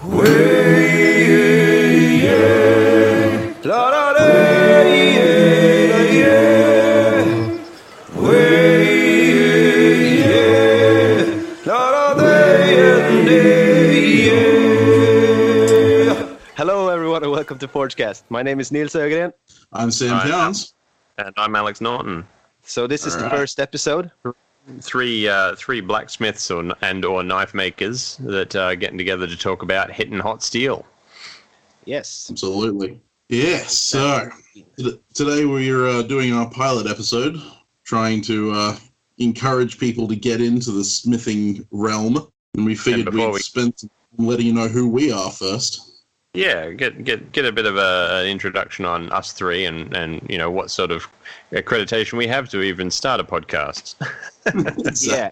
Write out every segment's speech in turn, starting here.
Hello, everyone, and welcome to Forgecast. My name is Niels Ögren. I'm Sam Hi. And I'm Alex Norton. So this is the Alright. first episode. Three uh, three blacksmiths or, and or knife makers that are getting together to talk about hitting hot steel. Yes. Absolutely. Yes. So today we're uh, doing our pilot episode, trying to uh, encourage people to get into the smithing realm, and we figured before we'd we- spend letting you know who we are first. Yeah, get get get a bit of a, an introduction on us three and and you know what sort of accreditation we have to even start a podcast. Yeah.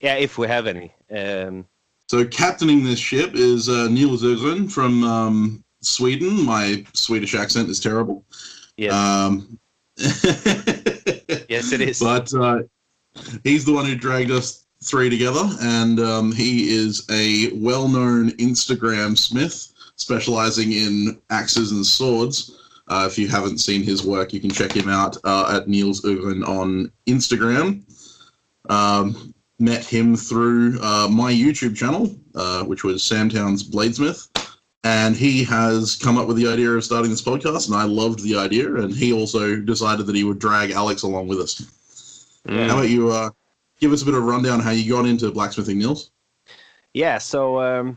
Yeah, if we have any. Um, So captaining this ship is uh, Niels Ögren from um, Sweden. My Swedish accent is terrible. yes. Um, yes, it is. But uh, he's the one who dragged us three together, and um, he is a well-known Instagram smith, specializing in axes and swords. Uh, if you haven't seen his work, you can check him out uh, at Niels Ögren on Instagram. Um, met him through uh, my YouTube channel, uh, which was Samtown's Bladesmith. And he has come up with the idea of starting this podcast, and I loved the idea. And he also decided that he would drag Alex along with us. Mm. How about you uh, give us a bit of a rundown how you got into blacksmithing, Niels? yeah, so, um,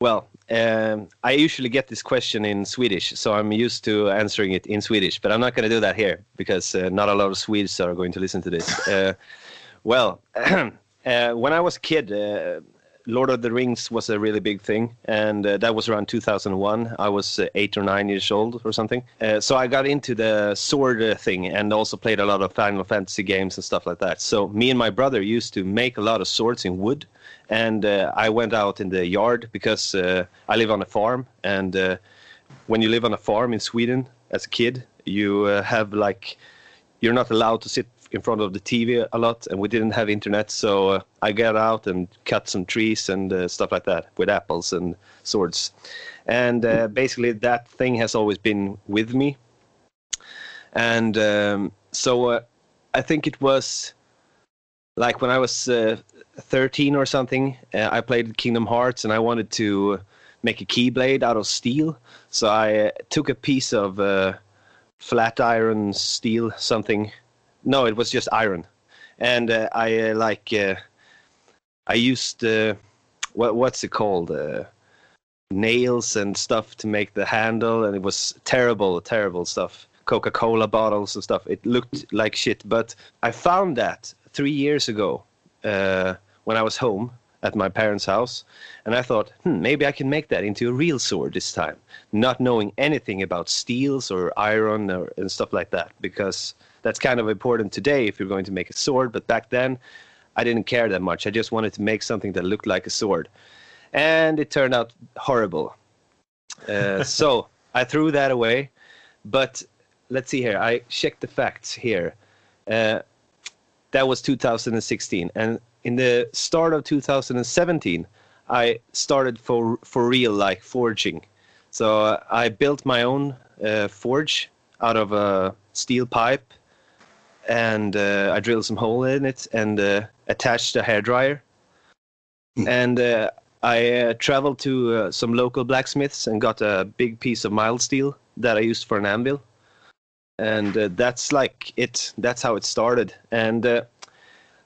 well, um, I usually get this question in Swedish, so I'm used to answering it in Swedish, but I'm not going to do that here because uh, not a lot of Swedes are going to listen to this. Uh, well, uh, when I was a kid, uh, Lord of the Rings was a really big thing, and uh, that was around 2001. I was uh, eight or nine years old or something. Uh, so I got into the sword uh, thing and also played a lot of Final Fantasy games and stuff like that. So me and my brother used to make a lot of swords in wood, and uh, I went out in the yard because uh, I live on a farm, and when you live on a farm in Sweden as a kid, you have like you're not allowed to sit in front of the TV a lot, and we didn't have internet, so uh, I got out and cut some trees and uh, stuff like that with apples and swords, and uh, basically that thing has always been with me, and um, so uh, I think it was like when I was uh, 13 or something, uh, I played Kingdom Hearts, and I wanted to make a keyblade out of steel, so I took a piece of flat iron steel something no it was just iron. And uh, i uh, like uh, i used uh, what what's it called? Uh, nails and stuff to make the handle and it was terrible terrible stuff. Coca-cola bottles and stuff. It looked like shit but i found that three years ago when i was home at my parents house and i thought hmm, maybe i can make that into a real sword this time not knowing anything about steels or iron or and stuff like that because that's kind of important today if you're going to make a sword but back then i didn't care that much. I just wanted to make something that looked like a sword. And it turned out horrible. Uh, so i threw that away. But let's see here. I checked the facts here. Uh, that was 2016 and in the start of 2017 i started for for real like forging. So uh, I built my own uh, forge out of a steel pipe, and uh, I drilled some hole in it and uh, attached a hairdryer. Hmm. and uh, I uh, traveled to uh, some local blacksmiths and got a big piece of mild steel that I used for an anvil. And uh, that's like it. That's how it started. And uh,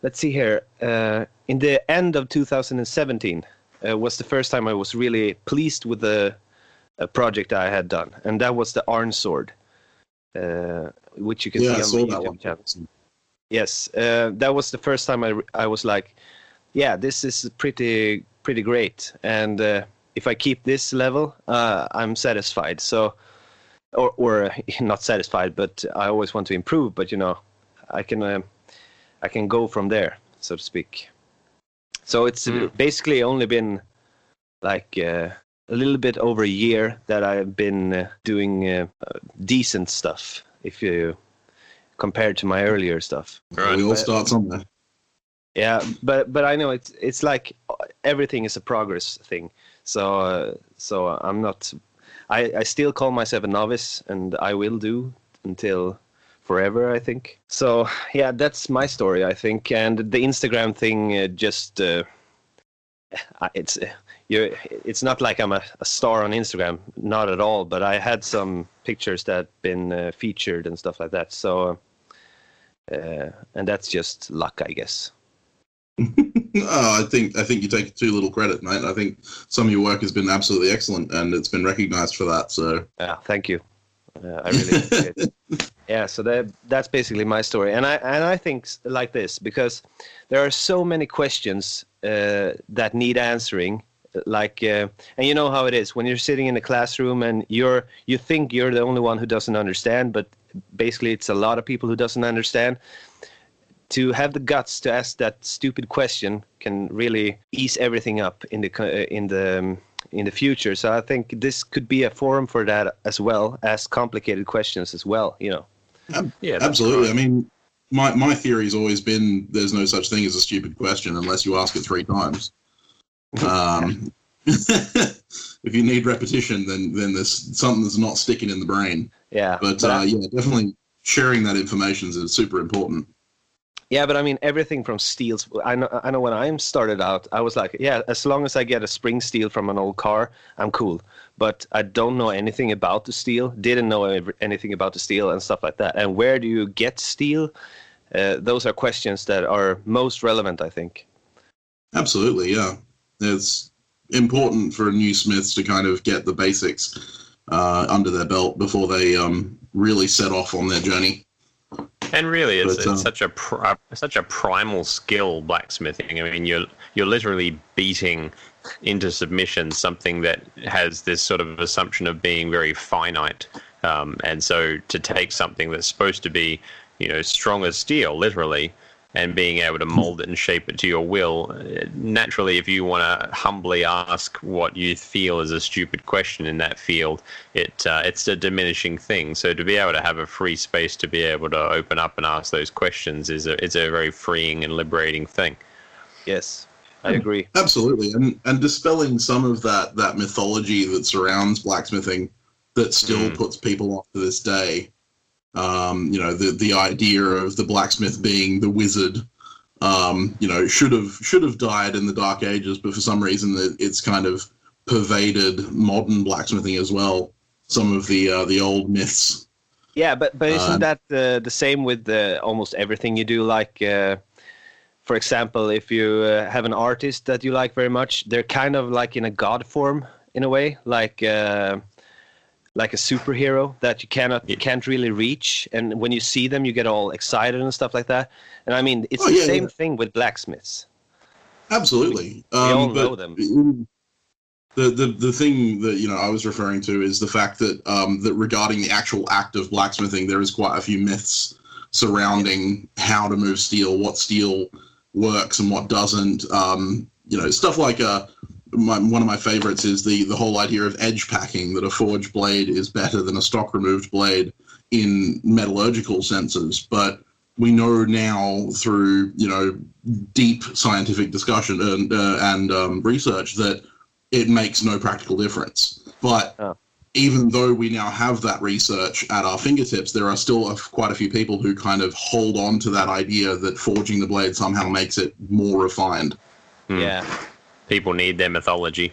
let's see here. Uh, in the end of 2017 uh, was the first time I was really pleased with the a project I had done, and that was the Arn sword, which you can Yeah, see on my that YouTube channel. Yes, uh, that was the first time I, I was like, yeah, this is pretty pretty great, and uh, if I keep this level, uh, I'm satisfied. So, or or uh, not satisfied, but I always want to improve. But you know, I can uh, I can go from there, so to speak. So it's uh, Mm. basically only been like uh, a little bit over a year that I've been uh, doing uh, decent stuff. If you compared to my earlier stuff. Right. we all start somewhere. Yeah, but but I know it's it's like everything is a progress thing. So uh, so I'm not. I I still call myself a novice, and I will do until forever. I think. So yeah, that's my story. I think, and the Instagram thing uh, just. Uh, it's you it's not like I'm a, a, star on Instagram, not at all. But I had some pictures that been uh, featured and stuff like that. So, uh, and that's just luck, I guess. oh, I think I think you take too little credit, mate. I think some of your work has been absolutely excellent, and it's been recognised for that. So, yeah, thank you. Uh, I really appreciate. yeah. So that that's basically my story, and I and I think like this because there are so many questions uh, that need answering like uh, and you know how it is. When you're sitting in a classroom and you're you think you're the only one who doesn't understand but basically it's a lot of people who doesn't understand. To have the guts to ask that stupid question can really ease everything up in the uh, in the um, in the future. So i think this could be a forum for that as well as complicated questions as well you know. Yeah absolutely. right. i mean my my theory's always been there's no such thing as a stupid question unless you ask it three times um, if you need repetition, then then there's something that's not sticking in the brain. Yeah, but, but uh, I, yeah, definitely sharing that information is super important. Yeah, but I mean everything from steels. I know. I know when I started out, I was like, yeah, as long as I get a spring steel from an old car, I'm cool. But I don't know anything about the steel. Didn't know anything about the steel and stuff like that. And where do you get steel? Uh, those are questions that are most relevant, I think. Absolutely, yeah it's important for new smiths to kind of get the basics uh, under their belt before they um, really set off on their journey. And really, it's, but, it's uh, such a pr- such a primal skill blacksmithing. I mean, you're you're literally beating into submission something that has this sort of assumption of being very finite. Um, and so to take something that's supposed to be, you know, strong as steel, literally, and being able to mold it and shape it to your will. Naturally, if you want to humbly ask what you feel is a stupid question in that field, it uh, it's a diminishing thing. So to be able to have a free space to be able to open up and ask those questions is a it's a very freeing and liberating thing. Yes. I agree. Absolutely. And and dispelling some of that that mythology that surrounds blacksmithing that still mm. puts people off to this day um, you know, the the idea of the blacksmith being the wizard, um, you know, should have should have died in the Dark Ages, but for some reason it's kind of pervaded modern blacksmithing as well. Some of the uh, the old myths. Yeah, but but isn't uh, that the the same with the, almost everything you do? Like, uh, for example, if you uh, have an artist that you like very much, they're kind of like in a god form in a way, like uh, like a superhero that you cannot you can't really reach. And when you see them you get all excited and stuff like that. And i mean it's oh, the yeah, same yeah. thing with blacksmiths. Absolutely. We, we um, all know them. the, the the thing that you know I was referring to is the fact that um, that regarding the actual act of blacksmithing, there is quite a few myths surrounding how to move steel, what steel works and what doesn't. Um, you know, stuff like uh, my, one of my favorites is the the whole idea of edge packing that a forged blade is better than a stock removed blade in metallurgical senses but we know now through you know deep scientific discussion and uh, and um, research that it makes no practical difference but oh. even though we now have that research at our fingertips there are still a, quite a few people who kind of hold on to that idea that forging the blade somehow makes it more refined hmm. yeah people need their mythology.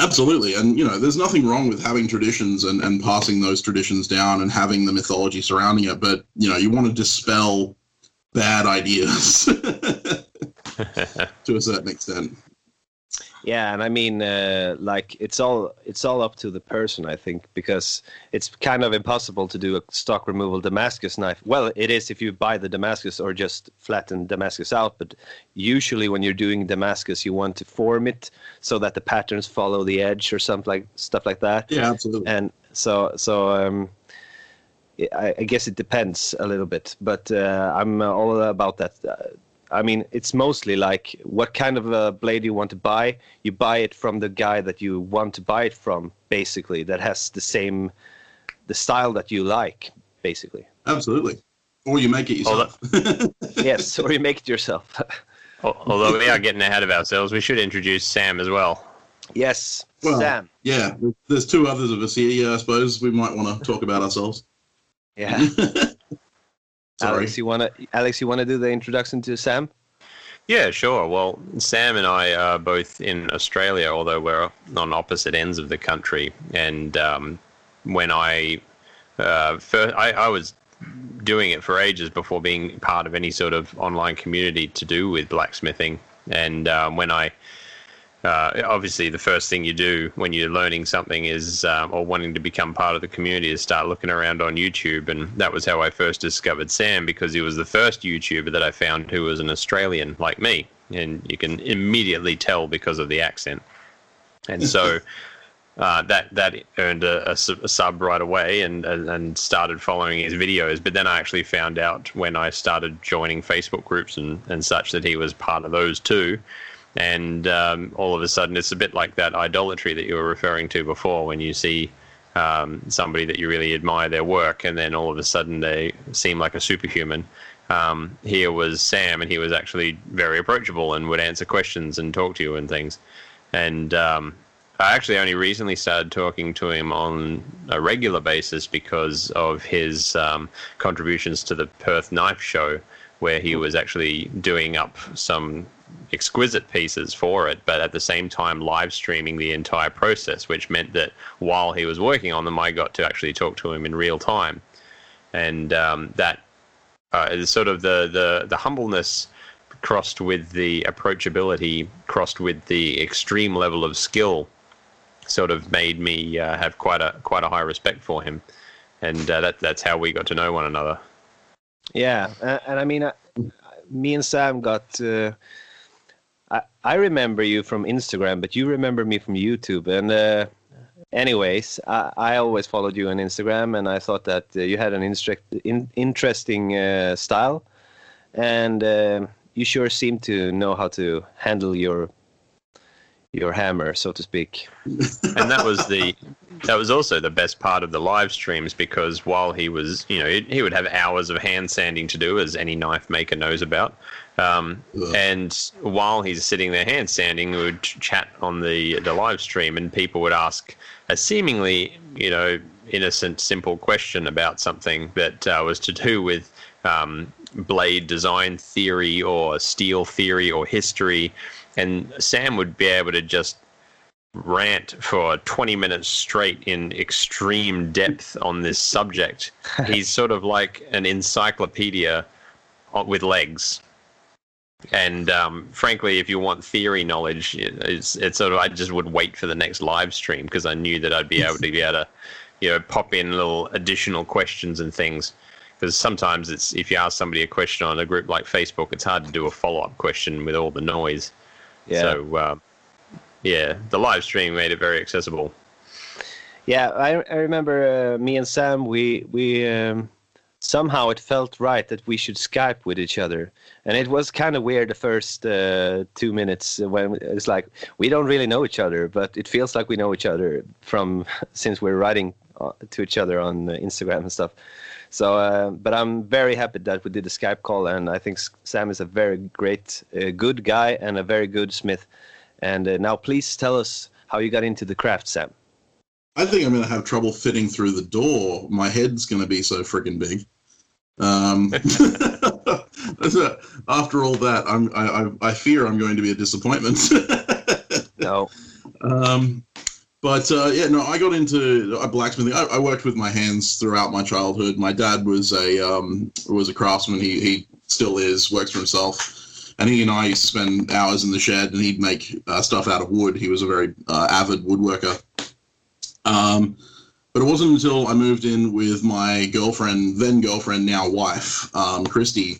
Absolutely. And, you know, there's nothing wrong with having traditions and, and passing those traditions down and having the mythology surrounding it. But, you know, you want to dispel bad ideas to a certain extent. Yeah, and I mean, uh, like it's all it's all up to the person, I think, because it's kind of impossible to do a stock removal Damascus knife. Well, it is if you buy the Damascus or just flatten Damascus out, but usually when you're doing Damascus, you want to form it so that the patterns follow the edge or something like stuff like that. Yeah, absolutely. And so, so um, I, I guess it depends a little bit, but uh, I'm all about that. Uh, I mean, it's mostly like what kind of a blade you want to buy. You buy it from the guy that you want to buy it from, basically, that has the same, the style that you like, basically. Absolutely. Or you make it yourself. Although, yes, or you make it yourself. Although we are getting ahead of ourselves, we should introduce Sam as well. Yes, Well, Sam. Yeah, there's two others of us here. Yeah, I suppose we might want to talk about ourselves. Yeah, Sorry. Alex, you wanna Alex, you wanna do the introduction to Sam? Yeah, sure. Well, Sam and I are both in Australia, although we're on opposite ends of the country. And um, when I uh, first, I, I was doing it for ages before being part of any sort of online community to do with blacksmithing. And um, when I uh, obviously the first thing you do when you're learning something is um, or wanting to become part of the community is start looking around on youtube. And that was how i first discovered sam because he was the first youtuber that i found who was an australian like me. And you can immediately tell because of the accent. And so uh, that that earned a, a, sub- a sub right away and, and and started following his videos. But then i actually found out when i started joining facebook groups and, and such that he was part of those too and um, all of a sudden it's a bit like that idolatry that you were referring to before when you see um, somebody that you really admire their work and then all of a sudden they seem like a superhuman. Um, here was sam and he was actually very approachable and would answer questions and talk to you and things. And um, i actually only recently started talking to him on a regular basis because of his um, contributions to the perth knife show where he was actually doing up some exquisite pieces for it, but at the same time live streaming the entire process, which meant that while he was working on them, I got to actually talk to him in real time, and um, that uh, is sort of the, the the humbleness crossed with the approachability, crossed with the extreme level of skill, sort of made me uh, have quite a quite a high respect for him, and uh, that that's how we got to know one another. Yeah, and I mean, uh, me and Sam got. I remember you from Instagram, but you remember me from YouTube. And uh, anyways, I, I always followed you on Instagram, and I thought that uh, you had an in, interesting uh, style, and uh, you sure seem to know how to handle your your hammer, so to speak. and that was the that was also the best part of the live streams because while he was you know he, he would have hours of hand sanding to do as any knife maker knows about um, and while he's sitting there hand sanding we would ch- chat on the the live stream and people would ask a seemingly you know innocent simple question about something that uh, was to do with um, blade design theory or steel theory or history and Sam would be able to just rant for 20 minutes straight in extreme depth on this subject. He's sort of like an encyclopedia with legs. And um, frankly, if you want theory knowledge, it's, it's sort of I just would wait for the next live stream because I knew that I'd be able to be able to, you know, pop in little additional questions and things. Because sometimes it's if you ask somebody a question on a group like Facebook, it's hard to do a follow up question with all the noise. Yeah. So, uh, yeah, the live stream made it very accessible. Yeah, I, I remember uh, me and Sam. We we um, somehow it felt right that we should Skype with each other, and it was kind of weird the first uh, two minutes when it's like we don't really know each other, but it feels like we know each other from since we're writing uh, to each other on uh, Instagram and stuff. So, uh, but I'm very happy that we did the Skype call, and I think Sam is a very great, uh, good guy and a very good smith. And uh, now, please tell us how you got into the craft, Sam. I think I'm going to have trouble fitting through the door. My head's going to be so freaking big. Um, after all that, I'm, I, I fear I'm going to be a disappointment. no. Um, but uh, yeah, no, I got into uh, blacksmithing. I, I, worked with my hands throughout my childhood. My dad was a um, was a craftsman. He he still is. Works for himself. And he and I used to spend hours in the shed, and he'd make uh, stuff out of wood. He was a very uh, avid woodworker. Um, but it wasn't until I moved in with my girlfriend, then girlfriend, now wife, um, Christy,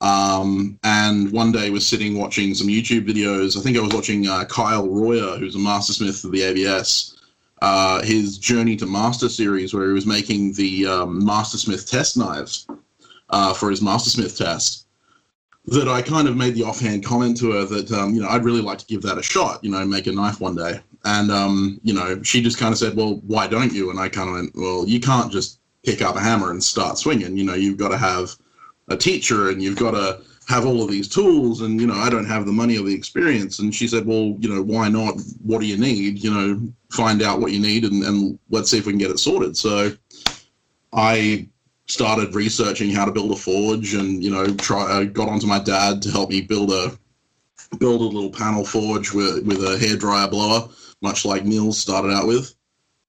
um, and one day was sitting watching some YouTube videos. I think I was watching uh, Kyle Royer, who's a mastersmith of the ABS, uh, his Journey to Master series, where he was making the um, Mastersmith test knives uh, for his Mastersmith test. That I kind of made the offhand comment to her that um, you know I'd really like to give that a shot, you know, make a knife one day. And um, you know, she just kind of said, "Well, why don't you?" And I kind of went, "Well, you can't just pick up a hammer and start swinging. You know, you've got to have." a teacher and you've got to have all of these tools and you know i don't have the money or the experience and she said well you know why not what do you need you know find out what you need and, and let's see if we can get it sorted so i started researching how to build a forge and you know try i got onto my dad to help me build a build a little panel forge with with a hair dryer blower much like Niels started out with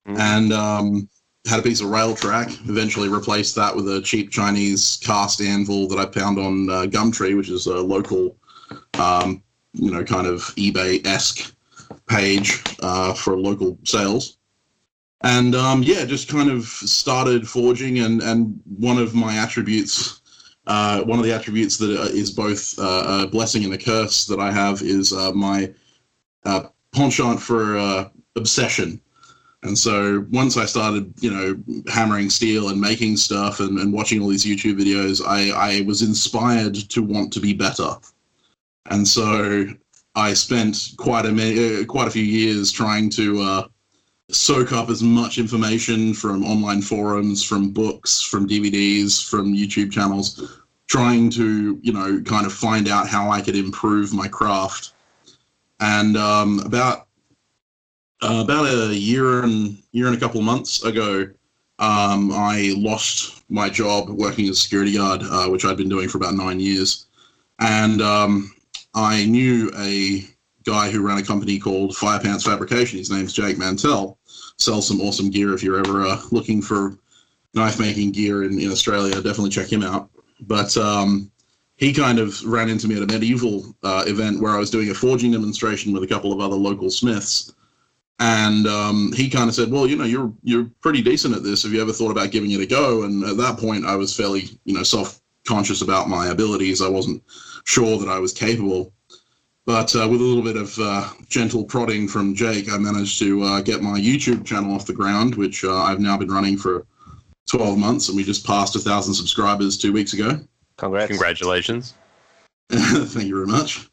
mm-hmm. and um had a piece of rail track. Eventually replaced that with a cheap Chinese cast anvil that I found on uh, Gumtree, which is a local, um, you know, kind of eBay esque page uh, for local sales. And um, yeah, just kind of started forging, and and one of my attributes. Uh, one of the attributes that uh, both uh, a blessing and a curse that I have is uh, my penchant for obsession and so once I started, you know, hammering steel and making stuff and, and watching all these YouTube videos, I, I was inspired to want to be better. And so I spent quite a many, uh, quite a few years trying to uh, soak up as much information from online forums, from books, from DVDs, from YouTube channels, trying to you know kind of find out how I could improve my craft. And um, about uh, about a year and year and a couple of months ago, um, I lost my job working as a security guard, uh, which I'd been doing for about nine years, and um, I knew a guy who ran a company called Firepants Fabrication. His name's Jake Mantell. Sells some awesome gear if you're ever uh, looking for knife making gear in, in Australia. Definitely check him out. But um, he kind of ran into me at a medieval uh, event where I was doing a forging demonstration with a couple of other local smiths and um, he kind of said, "Well, you know, you're you're pretty decent at this. Have you ever thought about giving it a go?" And at that point, I was fairly, you know, self conscious about my abilities. I wasn't sure that I was capable, but uh, with a little bit of uh, gentle prodding from Jake, I managed to uh, get my YouTube channel off the ground, which uh, I've now been running for 12 months, and we just passed a thousand subscribers two weeks ago. Congrats! Congratulations! Thank you very much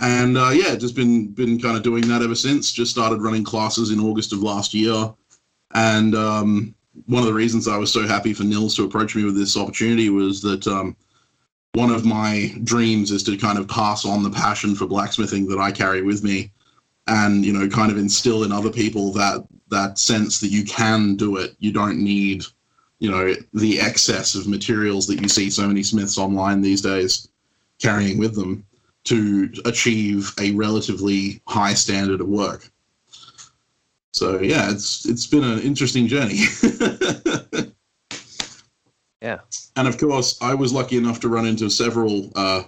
and uh, yeah, just been been kind of doing that ever since. Just started running classes in August of last year, and um, one of the reasons I was so happy for Niels to approach me with this opportunity was that um, one of my dreams is to kind of pass on the passion for blacksmithing that I carry with me, and you know, kind of instill in other people that that sense that you can do it. You don't need, you know, the excess of materials that you see so many smiths online these days carrying with them to achieve a relatively high standard of work. So yeah, it's it's been an interesting journey. yeah, and of course, I was lucky enough to run into several uh,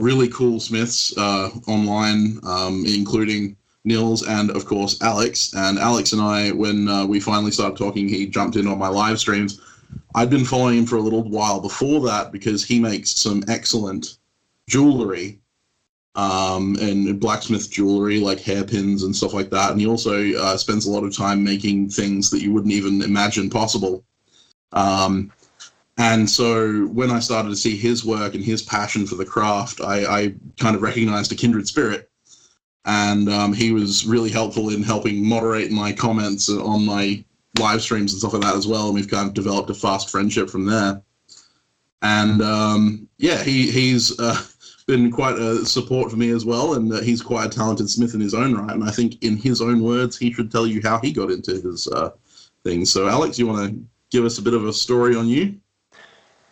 really cool smiths uh, online, um, including Niels and of course Alex. And Alex and I, when uh, we finally started talking, he jumped in on my live streams. I'd been following him for a little while before that because he makes some excellent jewelry um, and blacksmith jewelry like hairpins and stuff like that. And he also uh, spends a lot of time making things that you wouldn't even imagine possible. Um, and so when I started to see his work and his passion for the craft, I, I kind of recognized a kindred spirit. And um, he was really helpful in helping moderate my comments on my live streams and stuff like that as well. And we've kind of developed a fast friendship from there. And um, yeah, he he's uh, been quite a support for me as well, and uh, he's quite a talented smith in his own right. And I think, in his own words, he should tell you how he got into his uh, things. So, Alex, you want to give us a bit of a story on you?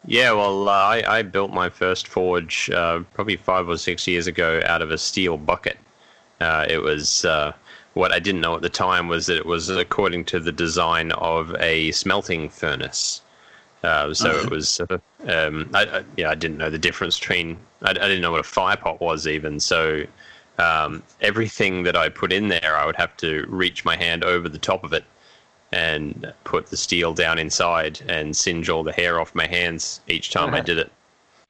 Yeah, well, uh, I, I, built my first forge uh, probably five or six years ago out of a steel bucket. Uh, it was uh, what I didn't know at the time was that it was according to the design of a smelting furnace. Uh, so it was um, I, I, yeah, I didn't know the difference between, I, I didn't know what a fire pot was even. So um, everything that I put in there, I would have to reach my hand over the top of it and put the steel down inside and singe all the hair off my hands each time uh-huh. I did it.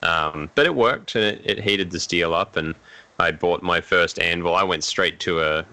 Um, but it worked and it, it, heated the steel up. And I bought my first anvil. I went straight to a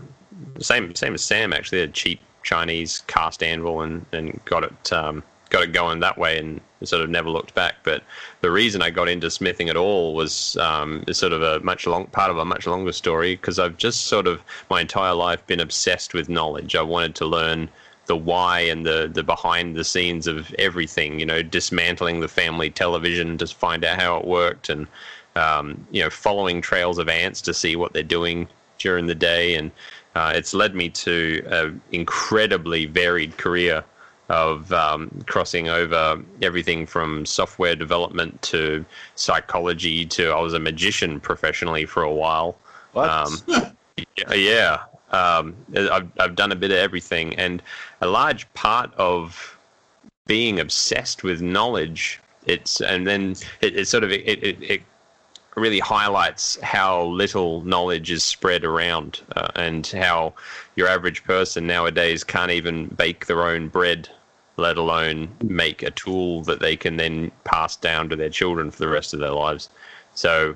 same same as Sam actually, a cheap Chinese cast anvil and, and got it um, got it going that way and sort of never looked back. But the reason I got into smithing at all was um, is sort of a much long part of a much longer story because I've just sort of my entire life been obsessed with knowledge. I wanted to learn the why and the the behind the scenes of everything. You know, dismantling the family television to find out how it worked and um, you know, following trails of ants to see what they're doing during the day, and uh, it's led me to an incredibly varied career of um, crossing over everything from software development to psychology to I was a magician professionally for a while. What? Um, yeah, um, I've I've done a bit of everything, and a large part of being obsessed with knowledge. It's and then it, it sort of it, it, it really highlights how little knowledge is spread around uh, and how your average person nowadays can't even bake their own bread let alone make a tool that they can then pass down to their children for the rest of their lives. So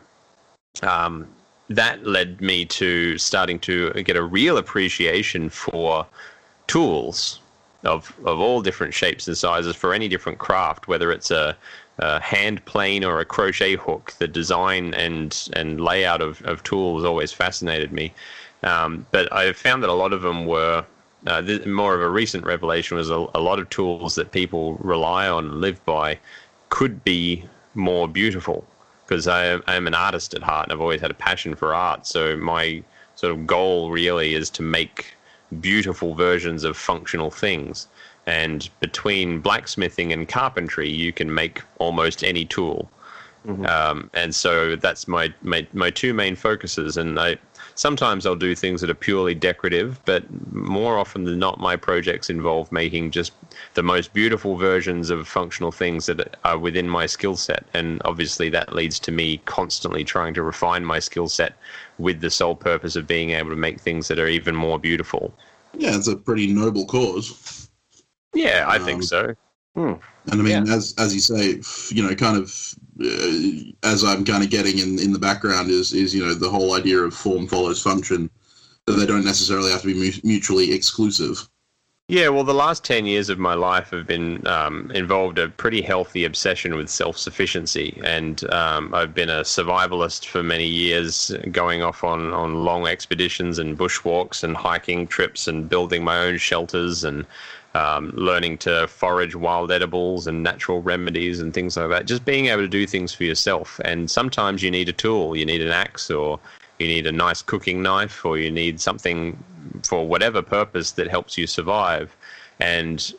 um, that led me to starting to get a real appreciation for tools of of all different shapes and sizes for any different craft, whether it's a, a hand plane or a crochet hook. The design and and layout of, of tools always fascinated me. Um, but I found that a lot of them were uh, more of a recent revelation was a, a lot of tools that people rely on and live by could be more beautiful because I am an artist at heart and I've always had a passion for art. So my sort of goal really is to make beautiful versions of functional things. And between blacksmithing and carpentry, you can make almost any tool. Mm-hmm. Um, and so that's my, my my two main focuses. And I sometimes I'll do things that are purely decorative, but more often than not, my projects involve making just the most beautiful versions of functional things that are within my skill set. And obviously, that leads to me constantly trying to refine my skill set with the sole purpose of being able to make things that are even more beautiful. Yeah, it's a pretty noble cause. Yeah, I um, think so. Hmm. And I mean, yeah. as as you say, you know, kind of uh, as I'm kind of getting in in the background is is you know the whole idea of form follows function, that they don't necessarily have to be mutually exclusive. Yeah, well, the last 10 years of my life have been um, involved a pretty healthy obsession with self sufficiency. And um, I've been a survivalist for many years, going off on, on long expeditions and bushwalks and hiking trips and building my own shelters and um, learning to forage wild edibles and natural remedies and things like that. Just being able to do things for yourself. And sometimes you need a tool, you need an axe, or you need a nice cooking knife, or you need something for whatever purpose that helps you survive. And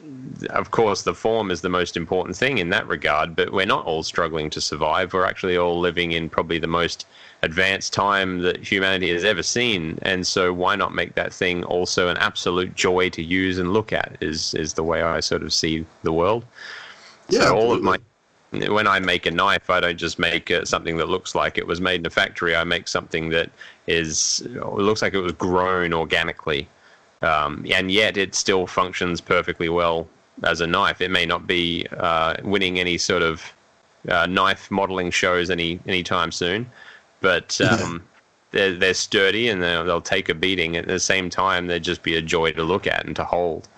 of course, the form is the most important thing in that regard, but we're not all struggling to survive. We're actually all living in probably the most advanced time that humanity has ever seen. And so why not make that thing also an absolute joy to use and look at is is the way I sort of see the world. Yeah, so all of my when I make a knife, I don't just make uh, something that looks like it was made in a factory. I make something that is it looks like it was grown organically, um, and yet it still functions perfectly well as a knife. It may not be uh, winning any sort of uh, knife modeling shows any anytime soon, but um, they're they're sturdy and they'll, they'll take a beating. At the same time, they'd just be a joy to look at and to hold.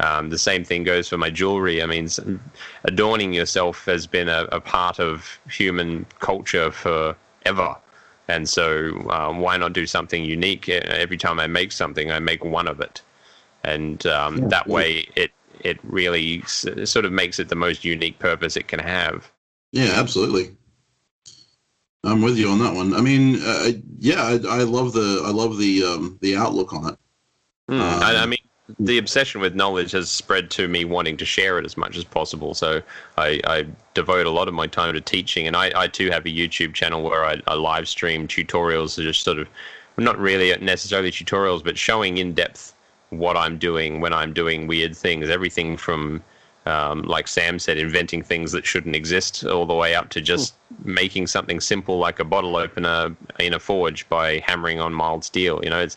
Um, the same thing goes for my jewelry. I mean, adorning yourself has been a, a part of human culture forever. And so, um, why not do something unique? Every time I make something, I make one of it, and um, yeah. that way, it it really sort of makes it the most unique purpose it can have. Yeah, absolutely. I'm with you on that one. I mean, uh, yeah, I, I, love the I love the um, the outlook on it. Mm, um, I, I, mean, the obsession with knowledge has spread to me wanting to share it as much as possible. So I, I devote a lot of my time to teaching, and I, I too have a YouTube channel where I, I live stream tutorials, just sort of not really necessarily tutorials, but showing in depth what I'm doing when I'm doing weird things. Everything from um, like Sam said, inventing things that shouldn't exist, all the way up to just mm. making something simple like a bottle opener in a forge by hammering on mild steel. You know, it's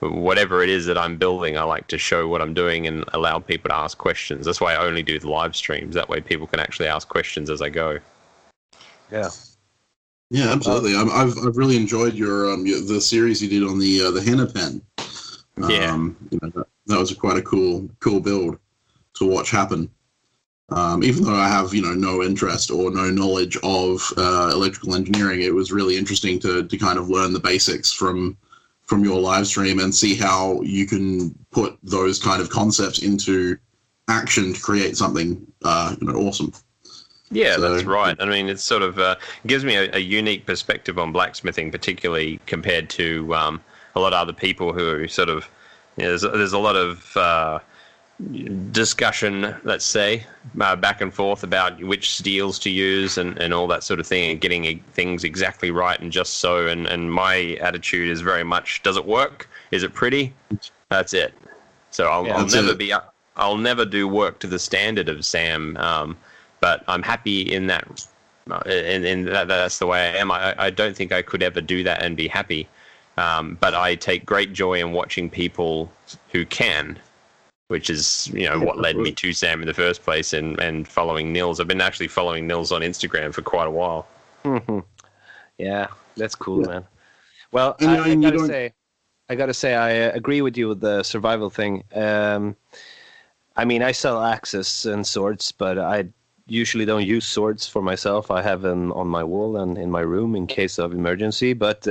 whatever it is that I'm building. I like to show what I'm doing and allow people to ask questions. That's why I only do the live streams. That way, people can actually ask questions as I go. Yeah. Yeah, absolutely. i have I've really enjoyed your um the series you did on the uh, the henna pen. Yeah, um, you know, that, that was quite a cool cool build to watch happen. Um, even though I have you know no interest or no knowledge of uh, electrical engineering, it was really interesting to to kind of learn the basics from from your live stream and see how you can put those kind of concepts into action to create something uh, you know awesome. Yeah, so, that's right. I mean, it's sort of uh, gives me a, a, unique perspective on blacksmithing, particularly compared to um, a lot of other people who sort of. You know, there's, there's a lot of uh, discussion, let's say, uh, back and forth about which steels to use and, and all that sort of thing, and getting things exactly right and just so. And, and my attitude is very much: Does it work? Is it pretty? That's it. So I'll, yeah, I'll never it. be. I'll never do work to the standard of Sam. Um, but I'm happy in that. In, in that, that's the way I am. I, I don't think I could ever do that and be happy. Um, but I take great joy in watching people who can which is you know what led me to Sam in the first place and and following Niels. I've been actually following Niels on Instagram for quite a while. Mm-hmm. Yeah, that's cool, yeah. man. Well, I, I, gotta say, I gotta say, I uh, agree with you with the survival thing. Um, I mean, I sell axes and swords, but I usually don't use swords for myself. I have them on my wall and in my room in case of emergency. But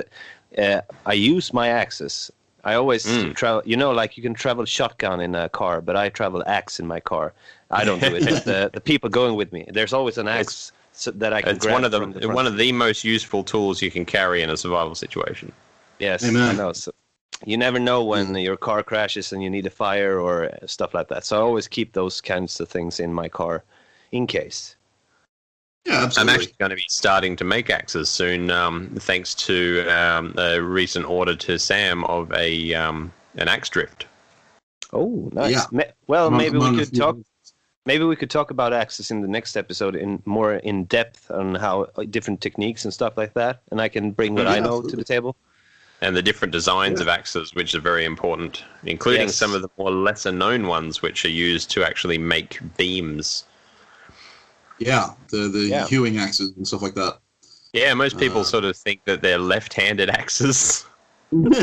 uh, I use my axes I always mm. travel. You know, like you can travel shotgun in a car, but I travel axe in my car. I don't do it. It's the the people going with me. There's always an axe so that I can. It's one of the, the one of the most useful tools you can carry in a survival situation. Yes, Amen. I know. So you never know when mm. your car crashes and you need a fire or stuff like that. So I always keep those kinds of things in my car, in case. Yeah, absolutely. I'm actually going to be starting to make axes soon, um, thanks to um, a recent order to Sam of a um, an axe drift. Oh, nice. Yeah. Well, maybe we could talk. Maybe we could talk about axes in the next episode in more in depth on how uh, different techniques and stuff like that, and I can bring what yeah, I know absolutely. to the table. And the different designs yeah. of axes, which are very important, including yes. some of the more lesser known ones, which are used to actually make beams yeah, the the yeah. hewing axes and stuff like that. Yeah, most people uh, sort of think that they're left-handed axes. and,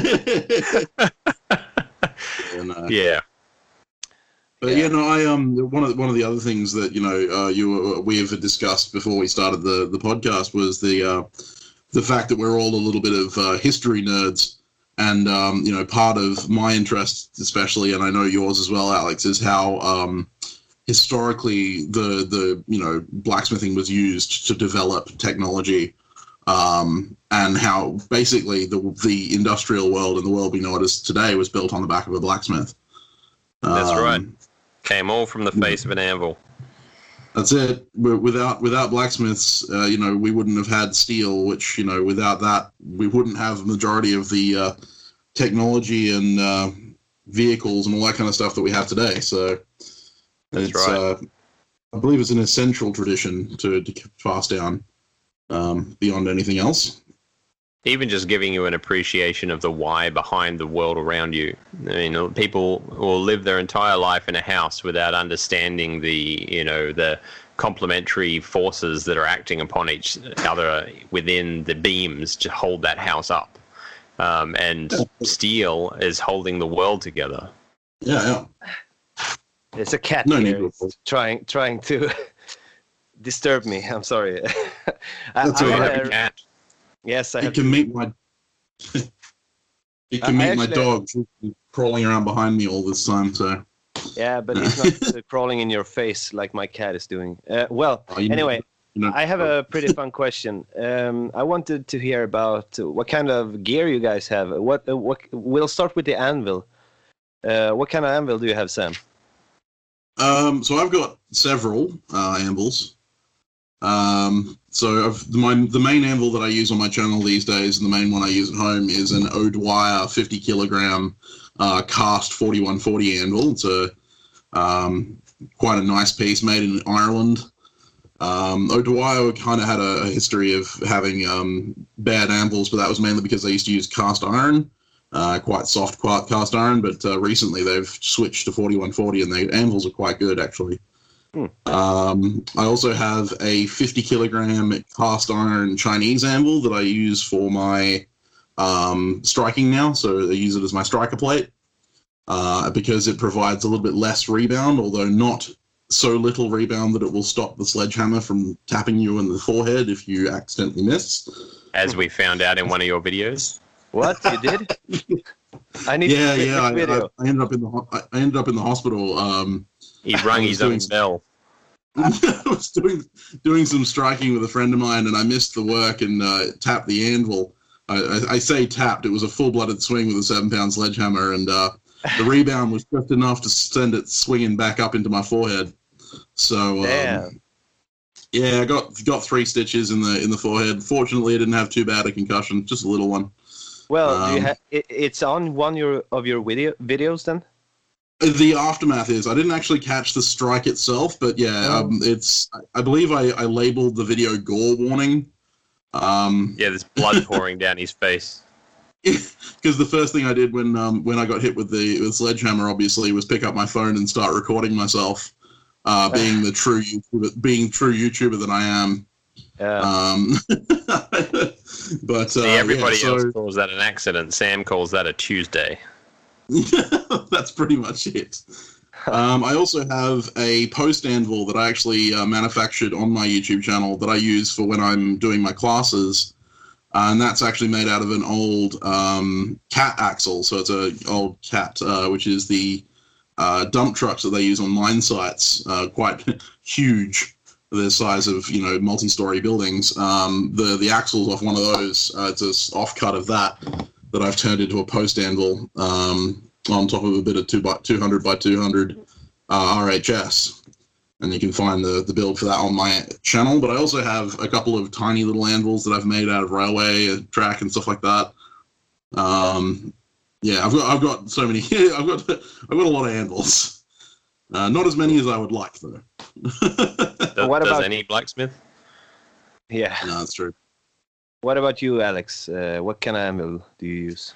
uh, yeah. But yeah. yeah. no, I um one of the, one of the other things that you know uh, you we have discussed before we started the the podcast was the uh, the fact that we're all a little bit of uh, history nerds, and um, you know part of my interest, especially, and I know yours as well, Alex, is how um, historically the the you know blacksmithing was used to develop technology um, and how basically the the industrial world and the world we know it as today was built on the back of a blacksmith. That's um, right. Came all from the face of an anvil. That's it. Without without blacksmiths, uh, you know, we wouldn't have had steel. Which you know, without that, we wouldn't have the majority of the uh, technology and uh, vehicles and all that kind of stuff that we have today. So that's it's, right. Uh, I believe it's an essential tradition to, to pass down um, beyond anything else. Even just giving you an appreciation of the why behind the world around you. I mean, people will live their entire life in a house without understanding the, you know, the complementary forces that are acting upon each other within the beams to hold that house up. Um, and steel is holding the world together. Yeah, yeah. There's a cat no here trying trying to disturb me. I'm sorry. That's I, I a cat. Yes, I you can meet my. you can meet my dog crawling around behind me all this time. So. Yeah, but he's not uh, crawling in your face like my cat is doing. Uh, well, oh, anyway, know, I have a pretty fun question. Um, I wanted to hear about what kind of gear you guys have. What? Uh, what? We'll start with the anvil. Uh, what kind of anvil do you have, Sam? Um, so I've got several uh, anvils. Um, so I've, my the main anvil that I use on my channel these days, and the main one I use at home, is an O'Dwyer 50 kilogram uh, cast 4140 anvil. It's a um, quite a nice piece made in Ireland. Um, O'Dwyer kind of had a, history of having um, bad anvils, but that was mainly because they used to use cast iron uh, quite soft, quite cast iron. But uh, recently they've switched to 4140, and the anvils are quite good actually. Hmm. Um, I also have a 50 kilogram cast iron Chinese anvil that I use for my um, striking now. So I use it as my striker plate uh, because it provides a little bit less rebound, although not so little rebound that it will stop the sledgehammer from tapping you in the forehead if you accidentally miss. As we found out in one of your videos. What you did? I need. Yeah, yeah. I, I, I, ended up in the I ended up in the hospital. Um, he rang his own bell. I was doing doing some striking with a friend of mine, and I missed the work and uh, tapped the anvil. I, I, I, say tapped; it was a full-blooded swing with a seven-pound sledgehammer, and uh, the rebound was just enough to send it swinging back up into my forehead. So, um, yeah, I got got three stitches in the in the forehead. Fortunately, I didn't have too bad a concussion, just a little one. Well, um, ha- it, it's on one your, of your video videos then. The aftermath is. I didn't actually catch the strike itself, but yeah, oh. um, it's. I believe I, I labeled the video "gore warning." Um, yeah, there's blood pouring down his face. Because the first thing I did when um, when I got hit with the with sledgehammer, obviously, was pick up my phone and start recording myself, uh, being the true YouTuber, being true YouTuber that I am. Yeah. Um, but uh, See, everybody yeah, so, else calls that an accident. Sam calls that a Tuesday. That's pretty much it. Um, I also have a post anvil that I actually uh, manufactured on my YouTube channel that I use for when I'm doing my classes. Uh, and that's actually made out of an old um, cat axle. So it's an old cat, uh, which is the uh, dump trucks that they use on mine sites, uh, quite huge the size of you know multi-story buildings. Um, the the axles off one of those, uh, it's a offcut of that that I've turned into a post anvil um, on top of a bit of two by two hundred by two hundred uh, RHS, and you can find the the build for that on my channel. But I also have a couple of tiny little anvils that I've made out of railway track and stuff like that. Um, yeah, I've got I've got so many. I've got I've got a lot of anvils. Uh, not as many as I would like, though. does, what about does any blacksmith? Yeah, no, that's true. What about you, Alex? Uh, what kind of anvil do you use?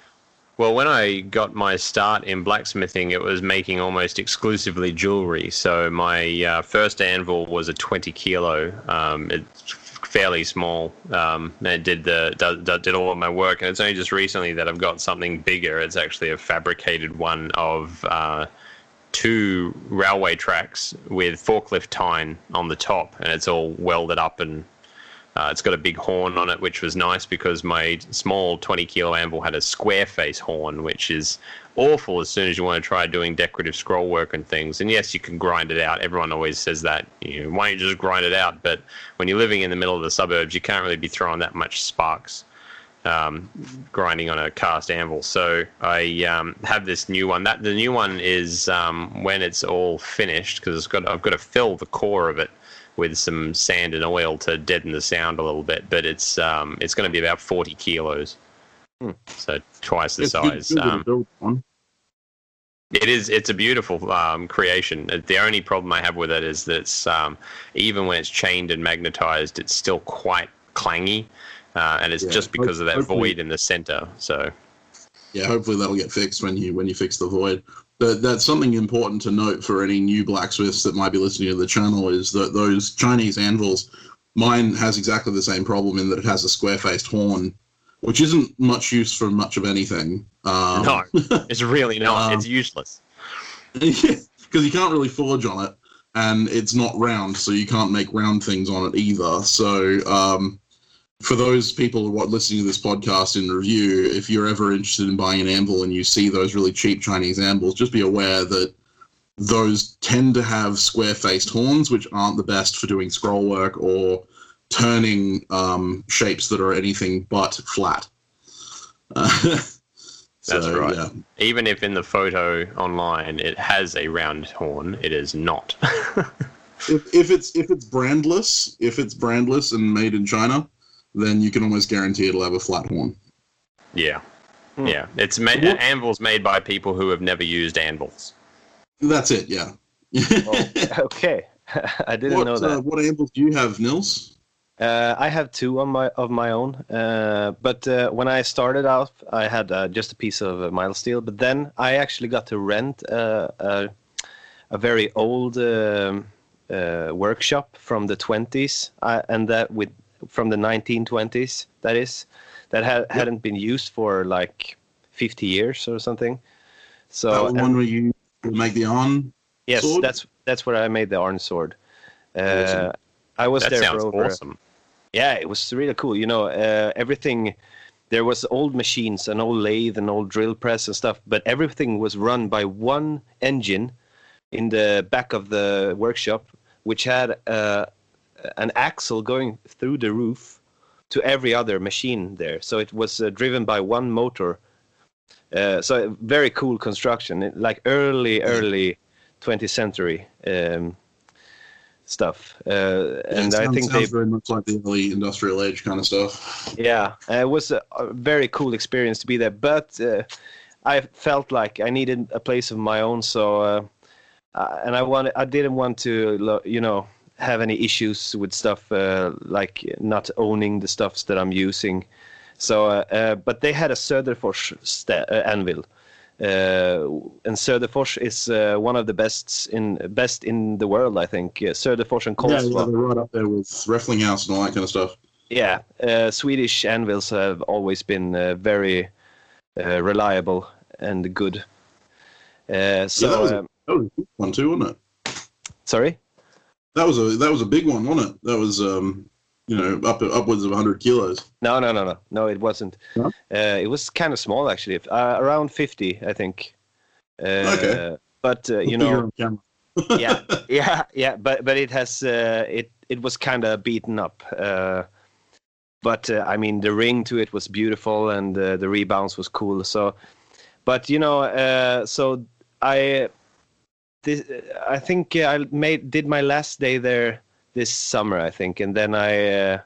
Well, when I got my start in blacksmithing, it was making almost exclusively jewelry. So my uh, first anvil was a 20 kilo. Um, it's fairly small. Um, it did the did, did all of my work, and it's only just recently that I've got something bigger. It's actually a fabricated one of uh, two railway tracks with forklift tine on the top, and it's all welded up and uh, it's got a big horn on it, which was nice because my small 20 kilo anvil had a square face horn, which is awful as soon as you want to try doing decorative scroll work and things. And yes, you can grind it out. Everyone always says that. You know, why don't you just grind it out? But when you're living in the middle of the suburbs, you can't really be throwing that much sparks um, grinding on a cast anvil. So I um, have this new one. That the new one is um, when it's all finished because it's got I've got to fill the core of it with some sand and oil to deaden the sound a little bit. But it's um, it's going to be about forty kilos, hmm. so twice the it's size. Um, it is. It's a beautiful um, creation. The only problem I have with it is that it's, um, even when it's chained and magnetized, it's still quite clangy uh, and it's yeah, just because of that void in the center. So yeah, hopefully that'll get fixed when you when you fix the void. But that's something important to note for any new blacksmiths that might be listening to the channel is that those Chinese anvils, mine has exactly the same problem in that it has a square-faced horn, which isn't much use for much of anything. Um, no, it's really not. Um, it's useless. Because you can't really forge on it, and it's not round, so you can't make round things on it either. So um, for those people who are listening to this podcast in review, if you're ever interested in buying an anvil and you see those really cheap Chinese anvils, just be aware that those tend to have square faced horns, which aren't the best for doing scroll work or turning um, shapes that are anything but flat. Uh, so, That's right. Yeah. Even if in the photo online it has a round horn, it is not. if, if it's if it's brandless, if it's brandless and made in China, then you can almost guarantee it'll have a flat horn. Yeah. Hmm. Yeah. It's ma- what, anvils made by people who have never used anvils. That's it, yeah. oh, okay. I didn't what, know that. Uh, what anvils do you have, Niels? Uh, I have two on my of my own, uh, but uh, when I started out, I had uh, just a piece of uh, mild steel. But then I actually got to rent uh, a, a very old um, workshop from the 20s, and that with from the 1920s. That is, that had, yep. hadn't been used for like 50 years or something. So that was one where you make the Arn. Yes, sword? that's that's where I made the Arn sword. Uh, I was that there for over. Awesome. Yeah, it was really cool. You know, uh, everything. There was old machines, an old lathe, an old drill press and stuff, but everything was run by one engine in the back of the workshop which had uh, an axle going through the roof to every other machine there. So it was uh, driven by one motor. Uh, so very cool construction, like early, early 20th century um, stuff. Uh, and it I think sounds they very much like the early industrial age kind of stuff. yeah, uh, it was a, a very cool experience to be there. But uh, I felt like I needed a place of my own, so uh, uh, and I wanted, I didn't want to, you know, have any issues with stuff uh, like not owning the stuffs that I'm using. So, uh, uh, but they had a Söderfors sta- uh, anvil. Uh, and Söderfors is uh, one of the best in best in the world, I think. Uh, Söderfors and Yeah, yeah, Kolsva. they're right up there with Refflinghaus and all that kind of stuff. Yeah, uh, Swedish anvils have always been uh, very uh, reliable and good. Uh, so, that was a- um, That was a big one too, wasn't it? sorry. That was a that was a big one, wasn't it? That was um, you know, up upwards of 100 kilos. No, no, no, no, no. It wasn't. No? Uh, it was kind of small actually, uh, around fifty, I think. Uh, Okay. But uh, you know, on camera. yeah, yeah, yeah. But but it has uh, it it was kind of beaten up. Uh, but uh, I mean, the ring to it was beautiful, and uh, the rebounds was cool. So, but you know, uh, so I, this, I think I made did my last day there this summer, I think, and then I uh,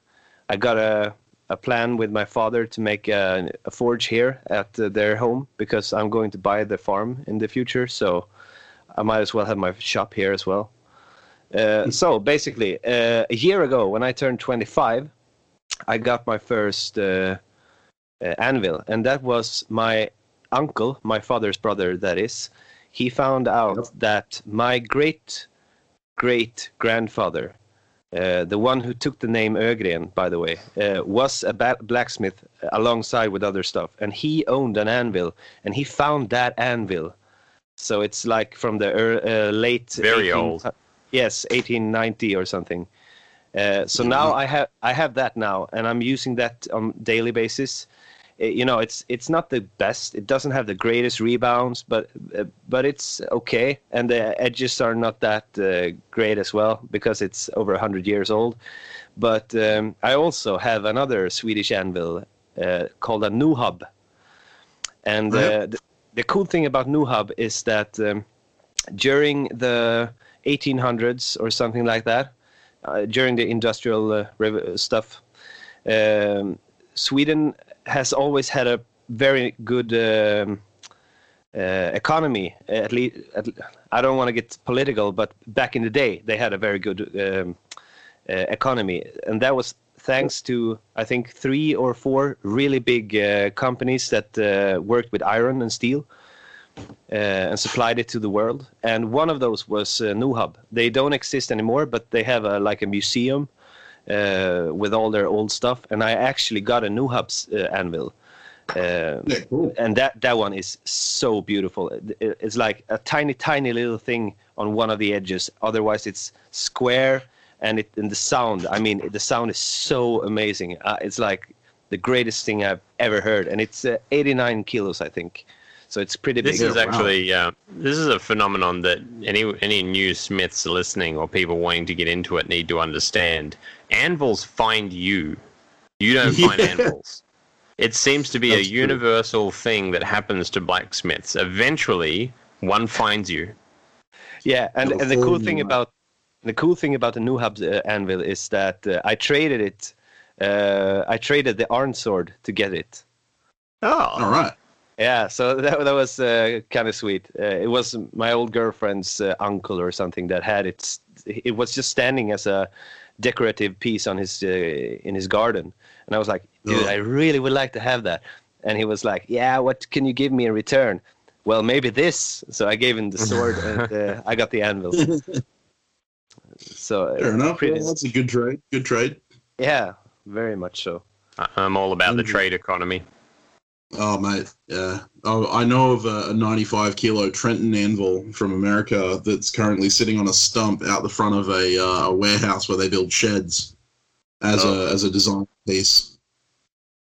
I got a a plan with my father to make a, a forge here at uh, their home because I'm going to buy the farm in the future. So I might as well have my shop here as well. Uh, so basically, uh, a year ago, when I turned 25, I got my first uh, uh, anvil, and that was my uncle, my father's brother, that is. He found out Yep. that my great great grandfather, uh, the one who took the name Ögren, by the way, uh, was a ba- blacksmith alongside with other stuff, and he owned an anvil, and he found that anvil. So it's like from the ear- uh, late Very 18 old. Yes, 1890 or something. Uh, so Mhm. now I have I have that now, and I'm using that on daily basis. You know, it's it's not the best. It doesn't have the greatest rebounds, but uh, but it's okay. And the edges are not that uh, great as well because it's over 100 years old. But um, I also have another Swedish anvil uh, called a Nuhub. And uh, the, the cool thing about Nuhub is that um, during the 1800s or something like that, uh, during the industrial uh, stuff, um, Sweden has always had a very good um, uh, economy. At least, at, I don't want to get political, but back in the day, they had a very good um, uh, economy, and that was thanks to I think three or four really big uh, companies that uh, worked with iron and steel uh, and supplied it to the world. And one of those was uh, Nuhub. They don't exist anymore, but they have a, like a museum uh, with all their old stuff. And I actually got a Nuhub's uh, anvil. Uh, Yeah, cool. and that that one is so beautiful. It- It's like a tiny, tiny little thing on one of the edges. Otherwise, it's square, and it and the sound. I mean, the sound is so amazing. Uh, it's like the greatest thing I've ever heard, and it's uh, 89 kilos, I think. So it's pretty big. This is wow. actually uh, this is a phenomenon that any any new smiths listening or people wanting to get into it need to understand. Anvils find you. You don't find Yeah. anvils. It seems to be That's a true. universal thing that happens to blacksmiths. Eventually, one finds you. Yeah, and, and the cool thing about the cool thing about the Nuhub uh, anvil is that uh, I traded it. Uh, I traded the iron sword to get it. Oh, All right. Yeah, so that that was uh, kind of sweet. Uh, it was my old girlfriend's uh, uncle or something that had it. It was just standing as a decorative piece on his uh, in his garden, and I was like, "Dude, Ugh. I really would like to have that." And he was like, "Yeah, what can you give me in return?" Well, maybe this. So I gave him the sword, and uh, I got the anvil. So uh, Fair enough. pretty- Well, that's a good trade. Good trade. yeah, very much so. I- I'm all about the Mhm. trade economy. Oh, mate. Yeah. Oh, I know of a, a 95 kilo Trenton anvil from America that's currently sitting on a stump out the front of a, uh, a warehouse where they build sheds as Oh. a as a design piece,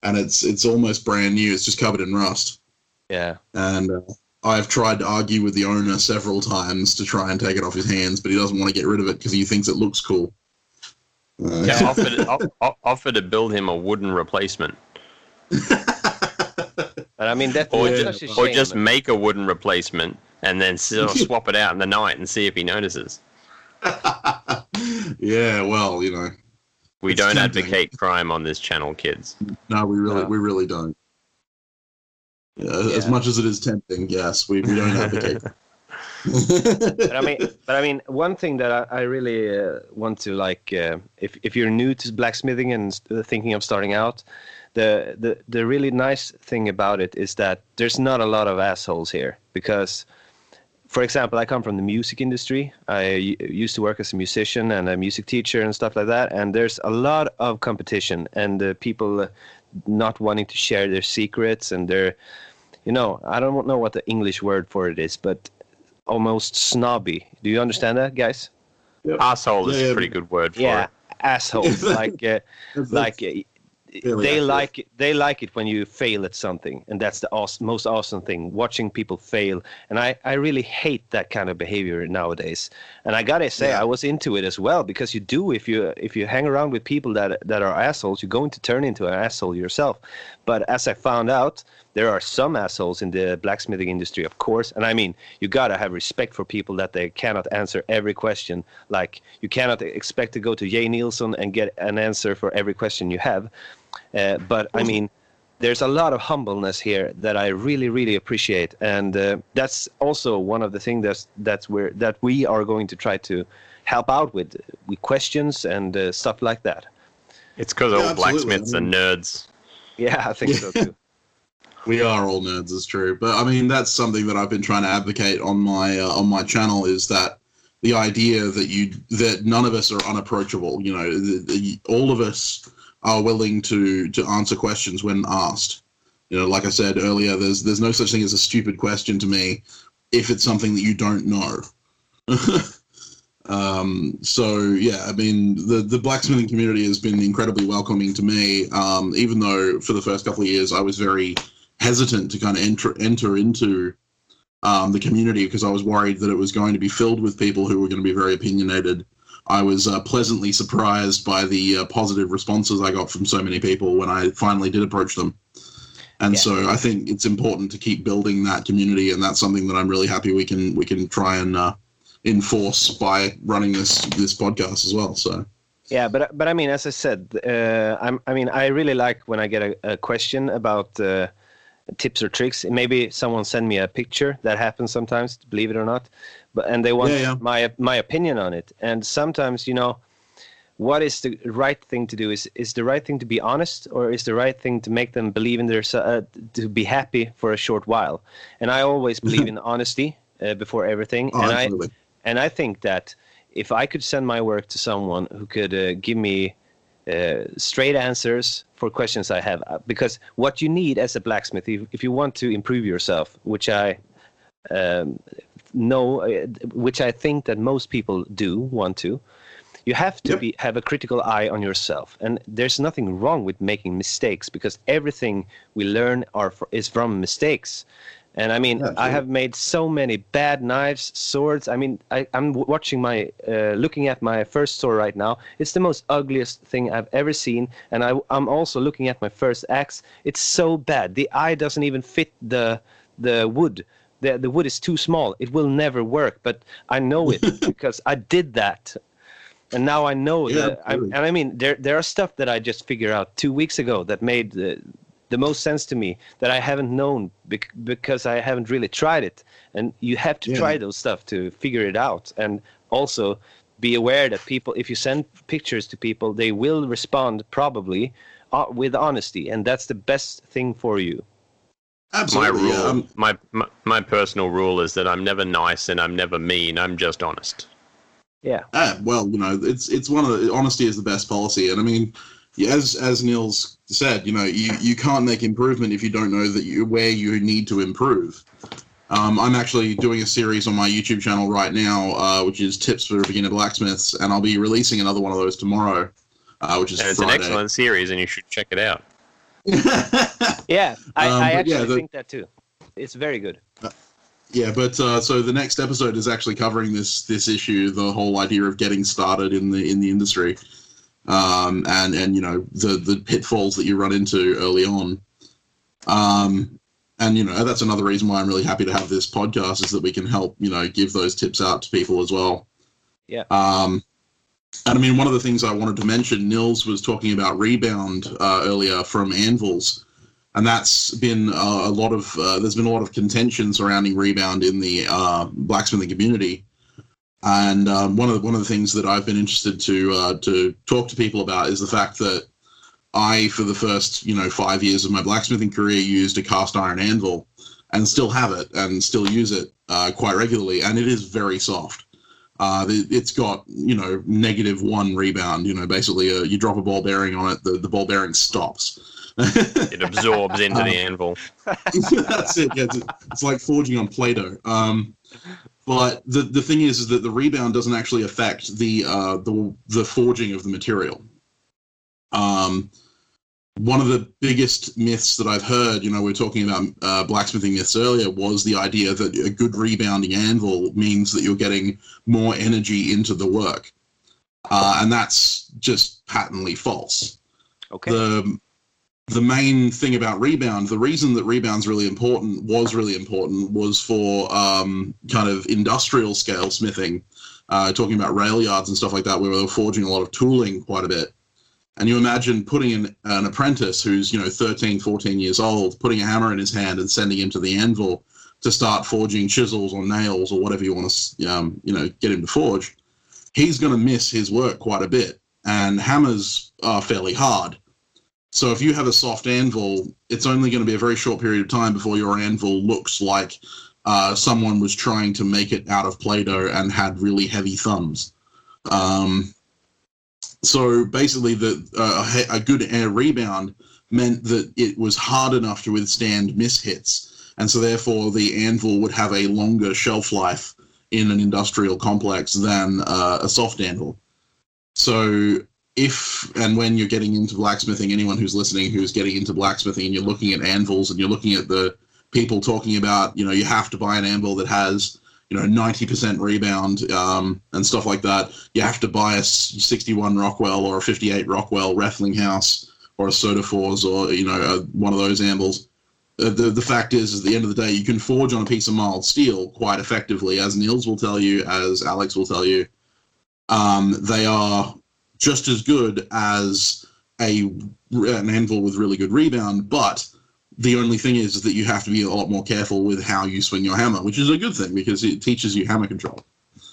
and it's it's almost brand new. It's just covered in rust, Yeah, and uh, I've tried to argue with the owner several times to try and take it off his hands, but he doesn't want to get rid of it because he thinks it looks cool. Uh, yeah, offer to, offer to build him a wooden replacement. But I mean, that or, just, shame, or just make a wooden replacement and then swap it out in the night and see if he notices. yeah, well, you know, we don't tempting. advocate crime on this channel, kids. No, we really, no. we really don't. Yeah, yeah. As much as it is tempting, yes, we, we don't advocate. but I mean, but I mean, one thing that I, I really uh, want to like, uh, if if you're new to blacksmithing and thinking of starting out, the, the the really nice thing about it is that there's not a lot of assholes here because for example, I come from the music industry. I used to work as a musician and a music teacher and stuff like that. And there's a lot of competition and uh, people not wanting to share their secrets and their, you know, I don't know what the English word for it is, but almost snobby. Do you understand that, guys? Yep. Asshole is yeah, a pretty good word for yeah, it. asshole. like, uh, like uh, they like it, they like it when you fail at something and that's the awesome, most awesome thing watching people fail and I, I really hate that kind of behavior nowadays and i gotta say yeah. i was into it as well because you do if you if you hang around with people that that are assholes you're going to turn into an asshole yourself but as i found out there are some assholes in the blacksmithing industry of course and i mean you gotta have respect for people that they cannot answer every question like you cannot expect to go to jay Neilson and get an answer for every question you have uh, but I mean, there's a lot of humbleness here that I really, really appreciate, and uh, that's also one of the things that's that's where that we are going to try to help out with with questions and uh, stuff like that. It's because yeah, all blacksmiths I mean, are nerds. Yeah, I think so too. We are all nerds, it's true. But I mean, that's something that I've been trying to advocate on my uh, on my channel is that the idea that you that none of us are unapproachable. You know, the, the, all of us are willing to to answer questions when asked. You know, like I said earlier, there's there's no such thing as a stupid question to me if it's something that you don't know. um, so yeah, I mean, the the blacksmithing community has been incredibly welcoming to me. Um, even though for the first couple of years I was very hesitant to kind of enter enter into um, the community because I was worried that it was going to be filled with people who were going to be very opinionated I was uh, pleasantly surprised by the uh, positive responses I got from so many people when I finally did approach them. And yeah. so I think it's important to keep building that community, and that's something that I'm really happy we can we can try and uh, enforce by running this this podcast as well. So. Yeah, but but I mean, as I said, uh, I'm, I mean, I really like when I get a, a question about uh, tips or tricks. Maybe someone send me a picture. That happens sometimes, believe it or not but and they want yeah, yeah. my my opinion on it. And sometimes, you know, what is the right thing to do? Is is the right thing to be honest, or is the right thing to make them believe in their uh, to be happy for a short while? And I always believe in honesty uh, before everything. Oh, and absolutely. I and I think that if I could send my work to someone who could uh, give me uh, straight answers for questions I have, uh, because what you need as a blacksmith, if, if you want to improve yourself, which I um, know, uh, which I think that most people do want to, you have to yep. be have a critical eye on yourself. And there's nothing wrong with making mistakes because everything we learn are is from mistakes. And I mean, yeah, I have made so many bad knives, swords. I mean, I, am watching my, uh, looking at my first sword right now. It's the most ugliest thing I've ever seen. And I, I'm also looking at my first axe. It's so bad. The eye doesn't even fit the the wood the the wood is too small. It will never work. But I know it because I did that, and now I know yeah, that. and I mean, there there are stuff that I just figured out two weeks ago that made the, the most sense to me that I haven't known bec- because I haven't really tried it. And you have to yeah. try those stuff to figure it out, and also be aware that people, if you send pictures to people, they will respond probably uh, with honesty, and that's the best thing for you. Absolutely. My rule, yeah. Um, my, my my personal rule is that I'm never nice and I'm never mean. I'm just honest. Yeah. Ah, well, you know, it's it's one of the honesty is the best policy, and I mean, as as Niels said, you know, you you can't make improvement if you don't know that you where you need to improve. Um, I'm actually doing a series on my YouTube channel right now, uh, which is tips for beginner blacksmiths, and I'll be releasing another one of those tomorrow, uh, which is and it's Friday. an excellent series, and you should check it out. yeah, I, um, I actually yeah, the, think that too. It's very good. Uh, Yeah, but uh, so the next episode is actually covering this this issue, the whole idea of getting started in the in the industry, um, and and you know the the pitfalls that you run into early on. Um, and you know that's another reason why I'm really happy to have this podcast is that we can help you know give those tips out to people as well. Yeah. Um, and I mean, one of the things I wanted to mention, Niels was talking about rebound uh, earlier from anvils, and that's been uh, a lot of uh, there's been a lot of contention surrounding rebound in the uh, blacksmithing community. And um, one of the, one of the things that I've been interested to uh, to talk to people about is the fact that I, for the first you know five years of my blacksmithing career, used a cast iron anvil, and still have it and still use it uh, quite regularly, and it is very soft. Uh, it's got you know negative one rebound. You know, basically, uh, you drop a ball bearing on it, the, the ball bearing stops. it absorbs into the um, anvil. that's it. Yeah, it's, it's, like forging on Play-Doh. Um, but the the thing is, is that the rebound doesn't actually affect the uh, the the forging of the material. Um, one of the biggest myths that I've heard, you know, we are talking about uh, blacksmithing myths earlier, was the idea that a good rebounding anvil means that you're getting more energy into the work. Uh, and that's just patently false. Okay. The, the main thing about rebound, the reason that rebound's really important, was really important, was for um, kind of industrial scale smithing, uh, talking about rail yards and stuff like that, where they were forging a lot of tooling quite a bit. And you imagine putting an, an apprentice who's, you know, 13, 14 years old, putting a hammer in his hand and sending him to the anvil to start forging chisels or nails or whatever you want to, um, you know, get him to forge. He's going to miss his work quite a bit. And hammers are fairly hard. So if you have a soft anvil, it's only going to be a very short period of time before your anvil looks like uh, someone was trying to make it out of Play-Doh and had really heavy thumbs. Um, so basically, the uh, a good air rebound meant that it was hard enough to withstand mishits, and so therefore the anvil would have a longer shelf life in an industrial complex than uh, a soft anvil. So if and when you're getting into blacksmithing, anyone who's listening who's getting into blacksmithing and you're looking at anvils and you're looking at the people talking about, you know, you have to buy an anvil that has you know, 90% rebound um, and stuff like that. You have to buy a 61 Rockwell or a 58 Rockwell Refflinghaus or a Söderfors or, you know, a, one of those anvils. Uh, the, the fact is, at the end of the day, you can forge on a piece of mild steel quite effectively, as Niels will tell you, as Alex will tell you. Um, they are just as good as a an anvil with really good rebound, but the only thing is, is that you have to be a lot more careful with how you swing your hammer, which is a good thing because it teaches you hammer control.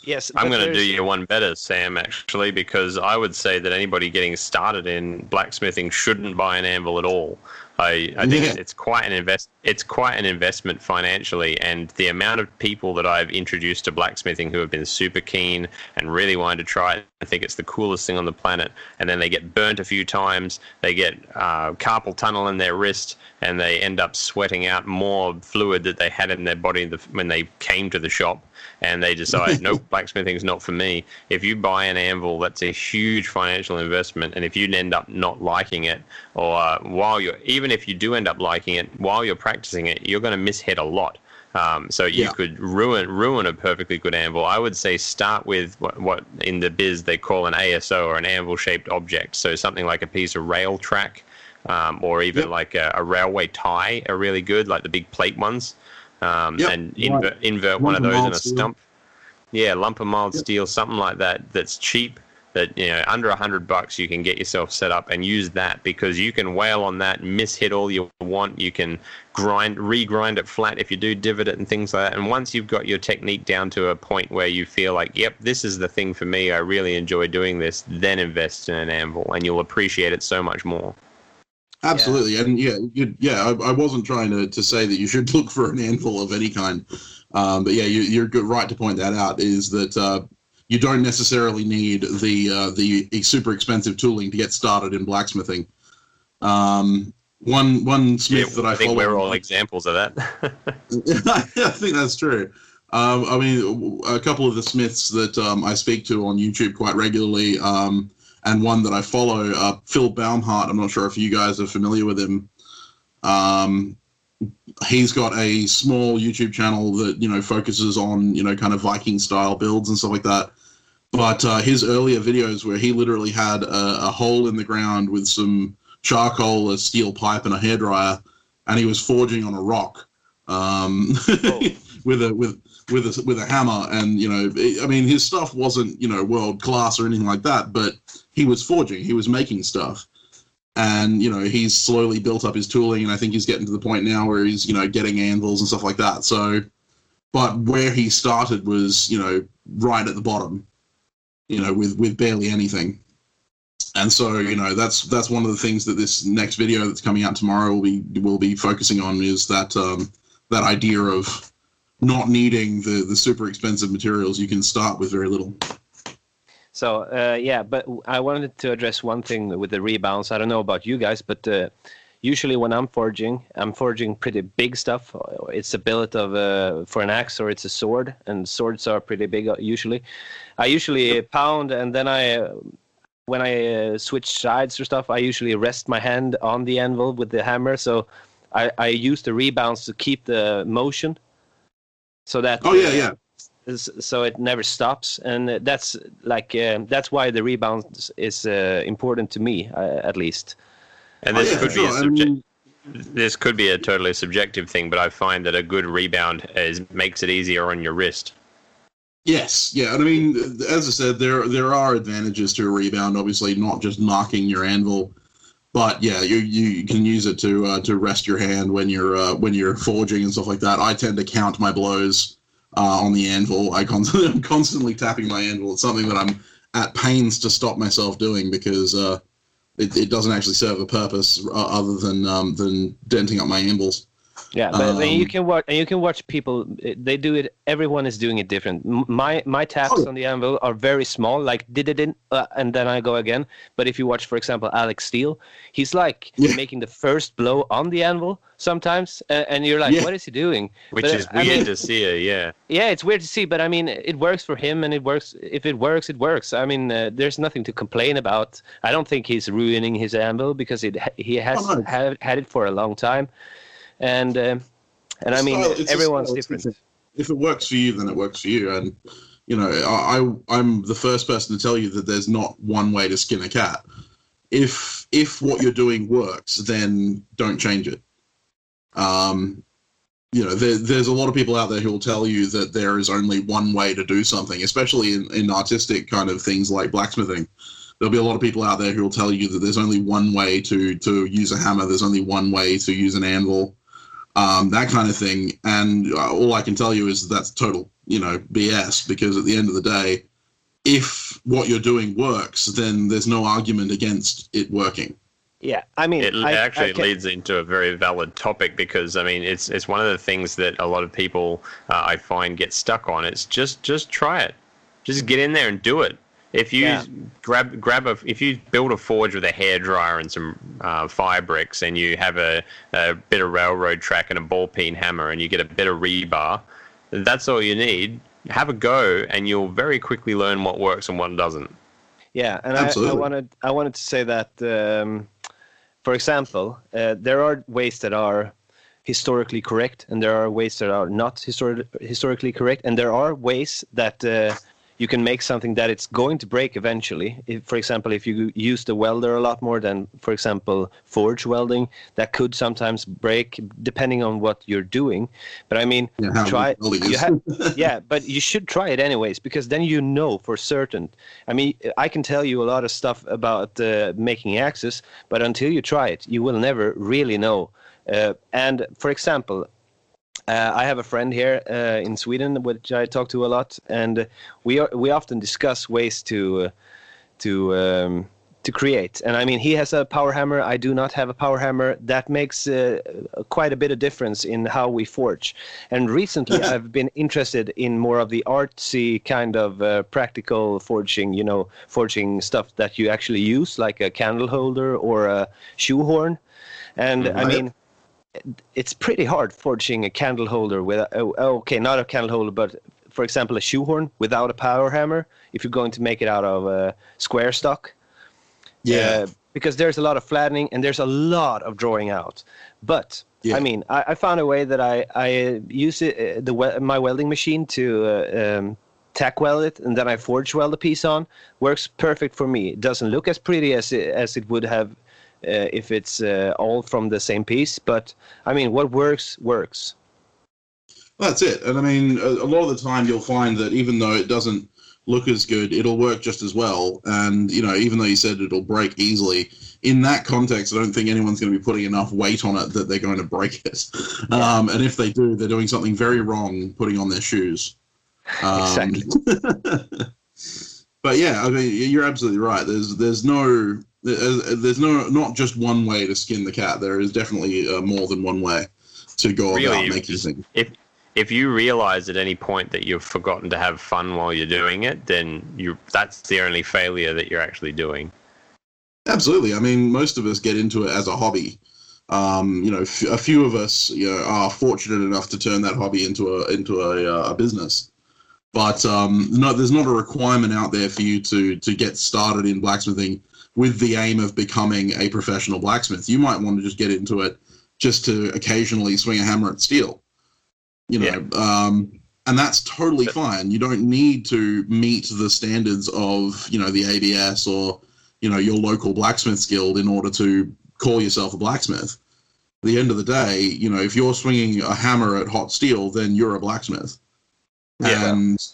Yes, I'm going to do you one better, Sam. Actually, because I would say that anybody getting started in blacksmithing shouldn't buy an anvil at all. I, I think yeah. it's quite an invest it's quite an investment financially and the amount of people that I've introduced to blacksmithing who have been super keen and really wanted to try it I think it's the coolest thing on the planet and then they get burnt a few times they get uh, carpal tunnel in their wrist and they end up sweating out more fluid that they had in their body when they came to the shop and they decide, nope, blacksmithing is not for me. If you buy an anvil, that's a huge financial investment, and if you end up not liking it, or uh, while you're even if you do end up liking it, while you're practicing it, you're going to mishit a lot. Um, so you yeah. could ruin ruin a perfectly good anvil. I would say start with what, what in the biz they call an ASO or an anvil shaped object. So something like a piece of rail track, um, or even yep. like a, a, railway tie are really good, like the big plate ones um, yep, and invert, right. invert one of those in a steel. stump. Yeah, lump of mild yep. steel, something like that. That's cheap. That you know, under a hundred bucks, you can get yourself set up and use that because you can wail on that, miss hit all you want. You can grind, regrind it flat if you do divot it and things like that. And once you've got your technique down to a point where you feel like, yep, this is the thing for me. I really enjoy doing this. Then invest in an anvil, and you'll appreciate it so much more. Absolutely, yeah. and yeah, you, yeah. I, I, wasn't trying to, to say that you should look for an anvil of any kind, um, but yeah, you, are good, right to point that out. Is that uh, you don't necessarily need the uh, the super expensive tooling to get started in blacksmithing. Um, one one smith yeah, that I, I think follow, we're all examples of that. I think that's true. Um, I mean, a couple of the smiths that um, I speak to on YouTube quite regularly. Um, and one that I follow, uh, Phil Baumhart. I'm not sure if you guys are familiar with him. Um, he's got a small YouTube channel that you know focuses on you know kind of Viking style builds and stuff like that. But uh, his earlier videos where he literally had a, a, hole in the ground with some charcoal, a steel pipe, and a hairdryer, and he was forging on a rock um, oh. with a with with a with a hammer. And you know, I mean, his stuff wasn't you know world class or anything like that, but he was forging, he was making stuff and you know he's slowly built up his tooling and i think he's getting to the point now where he's you know getting anvils and stuff like that so but where he started was you know right at the bottom you know with with barely anything and so you know that's that's one of the things that this next video that's coming out tomorrow will be will be focusing on is that um that idea of not needing the the super expensive materials you can start with very little so uh, yeah, but I wanted to address one thing with the rebounds. I don't know about you guys, but uh, usually when I'm forging, I'm forging pretty big stuff. It's a billet of uh, for an axe or it's a sword, and swords are pretty big uh, usually. I usually pound, and then I, when I uh, switch sides or stuff, I usually rest my hand on the anvil with the hammer. So I, I use the rebounds to keep the motion. So that oh yeah yeah. so it never stops. And that's like uh, that's why the rebound is uh, important to me uh, at least. And this oh, yeah, could sure. be a subject I this could be a totally subjective thing but i find that a good rebound is makes it easier on your wrist. Yes yeah and i mean as i said there there are advantages to a rebound obviously not just marking your anvil but yeah, you, you can use it to uh, to rest your hand when you're uh, when you're forging and stuff like that. I tend to count my blows uh, on the anvil. I constantly, I'm constantly tapping my anvil. It's something that I'm at pains to stop myself doing because uh, it, it doesn't actually serve a purpose uh, other than um, than denting up my anvils. Yeah, but um, you can watch and you can watch people. They do it. Everyone is doing it different. My my taps oh. on the anvil are very small, like did it in, uh, and then I go again. But if you watch, for example, Alec Steele, he's like yeah. making the first blow on the anvil sometimes, uh, and you're like, yeah. what is he doing? Which but, is weird I mean, to see. It, yeah. Yeah, it's weird to see, but I mean, it works for him, and it works. If it works, it works. I mean, uh, there's nothing to complain about. I don't think he's ruining his anvil because it he has oh, nice. had, had it for a long time and uh, and I mean style, everyone's different. If it works for you, then it works for you, and you know I I'm the first person to tell you that there's not one way to skin a cat. If if what you're doing works, then don't change it. Um, you know, there, there's a lot of people out there who will tell you that there is only one way to do something, especially in, in artistic kind of things like blacksmithing. There'll be a lot of people out there who will tell you that there's only one way to to use a hammer. There's only one way to use an anvil um, that kind of thing. And uh, all I can tell you is that's total, you know, BS because at the end of the day, if what you're doing works, then there's no argument against it working. Yeah, I mean, it I, actually I leads into a very valid topic because I mean, it's it's one of the things that a lot of people uh, I find get stuck on. It's just just try it, just get in there and do it. If you yeah. grab grab a if you build a forge with a hair dryer and some uh, fire bricks, and you have a, a bit of railroad track and a ball peen hammer, and you get a bit of rebar, that's all you need. Have a go, and you'll very quickly learn what works and what doesn't. Yeah, and I, I, wanted I wanted to say that, um, for example, uh, there are ways that are historically correct, and there are ways that are not histori- historically correct, and there are ways that uh, you can make something that it's going to break eventually. If, for example, if you use the welder a lot more than, for example, forge welding, that could sometimes break depending on what you're doing. But I mean, yeah, try. You have, yeah, but you should try it anyways because then you know for certain. I mean, I can tell you a lot of stuff about uh, making axes, but until you try it, you will never really know. Uh, and for example, uh, I have a friend here uh, in Sweden, which I talk to a lot, and we are, we often discuss ways to uh, to um, to create. And I mean, he has a power hammer. I do not have a power hammer. That makes uh, quite a bit of difference in how we forge. And recently, I've been interested in more of the artsy kind of uh, practical forging. You know, forging stuff that you actually use, like a candle holder or a shoehorn. And mm-hmm. I mean it's pretty hard forging a candle holder with oh, okay not a candle holder but for example a shoehorn without a power hammer if you're going to make it out of a square stock yeah uh, because there's a lot of flattening and there's a lot of drawing out but Yeah. I mean, I, I, found a way that I I use it uh, the my welding machine to uh, um, tack weld it, and then I forge weld the piece on. Works perfect for me. It doesn't look as pretty as it, as it would have uh, if it's uh, all from the same piece, but I mean, what works works. That's it. And I mean, a, a lot of the time you'll find that even though it doesn't look as good, it'll work just as well. And you know, even though you said it'll break easily, in that context, I don't think anyone's going to be putting enough weight on it that they're going to break it. Yeah. Um, and if they do, they're doing something very wrong putting on their shoes. Um, exactly. but yeah, I mean, you're absolutely right. There's there's no there's no not just one way to skin the cat. There is definitely uh, more than one way to go really, about making things. If if you realize at any point that you've forgotten to have fun while you're doing it, then you that's the only failure that you're actually doing. Absolutely. I mean, most of us get into it as a hobby. Um, you know, f- a few of us you know, are fortunate enough to turn that hobby into a into a, uh, a business. But um, no, there's not a requirement out there for you to to get started in blacksmithing with the aim of becoming a professional blacksmith. You might want to just get into it just to occasionally swing a hammer at steel you know yeah. um, and that's totally fine you don't need to meet the standards of you know the ABS or you know your local blacksmiths guild in order to call yourself a blacksmith at the end of the day you know if you're swinging a hammer at hot steel then you're a blacksmith yeah. and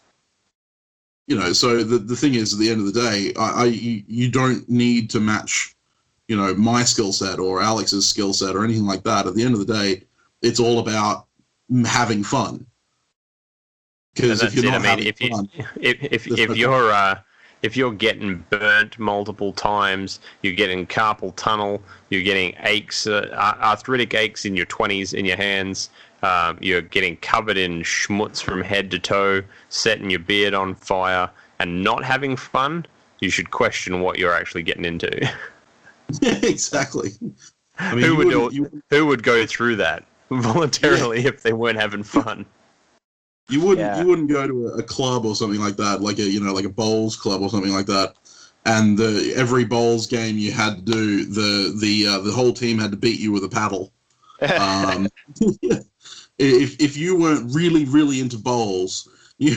you know so the, the thing is at the end of the day I, I you don't need to match you know my skill set or alex's skill set or anything like that at the end of the day it's all about having fun. Because if you're it. not I mean, if you, fun, if if, if you're uh, if you're getting burnt multiple times, you're getting carpal tunnel, you're getting aches, uh, arthritic aches in your 20s in your hands, um, you're getting covered in schmutz from head to toe, setting your beard on fire, and not having fun, you should question what you're actually getting into. exactly. I mean, who would do, you, who would go through that? voluntarily yeah. if they weren't having fun. You wouldn't yeah. you wouldn't go to a, a, club or something like that, like a you know like a bowls club or something like that, and the every bowls game you had to do the the uh, the whole team had to beat you with a paddle. Um, if if you weren't really really into bowls, you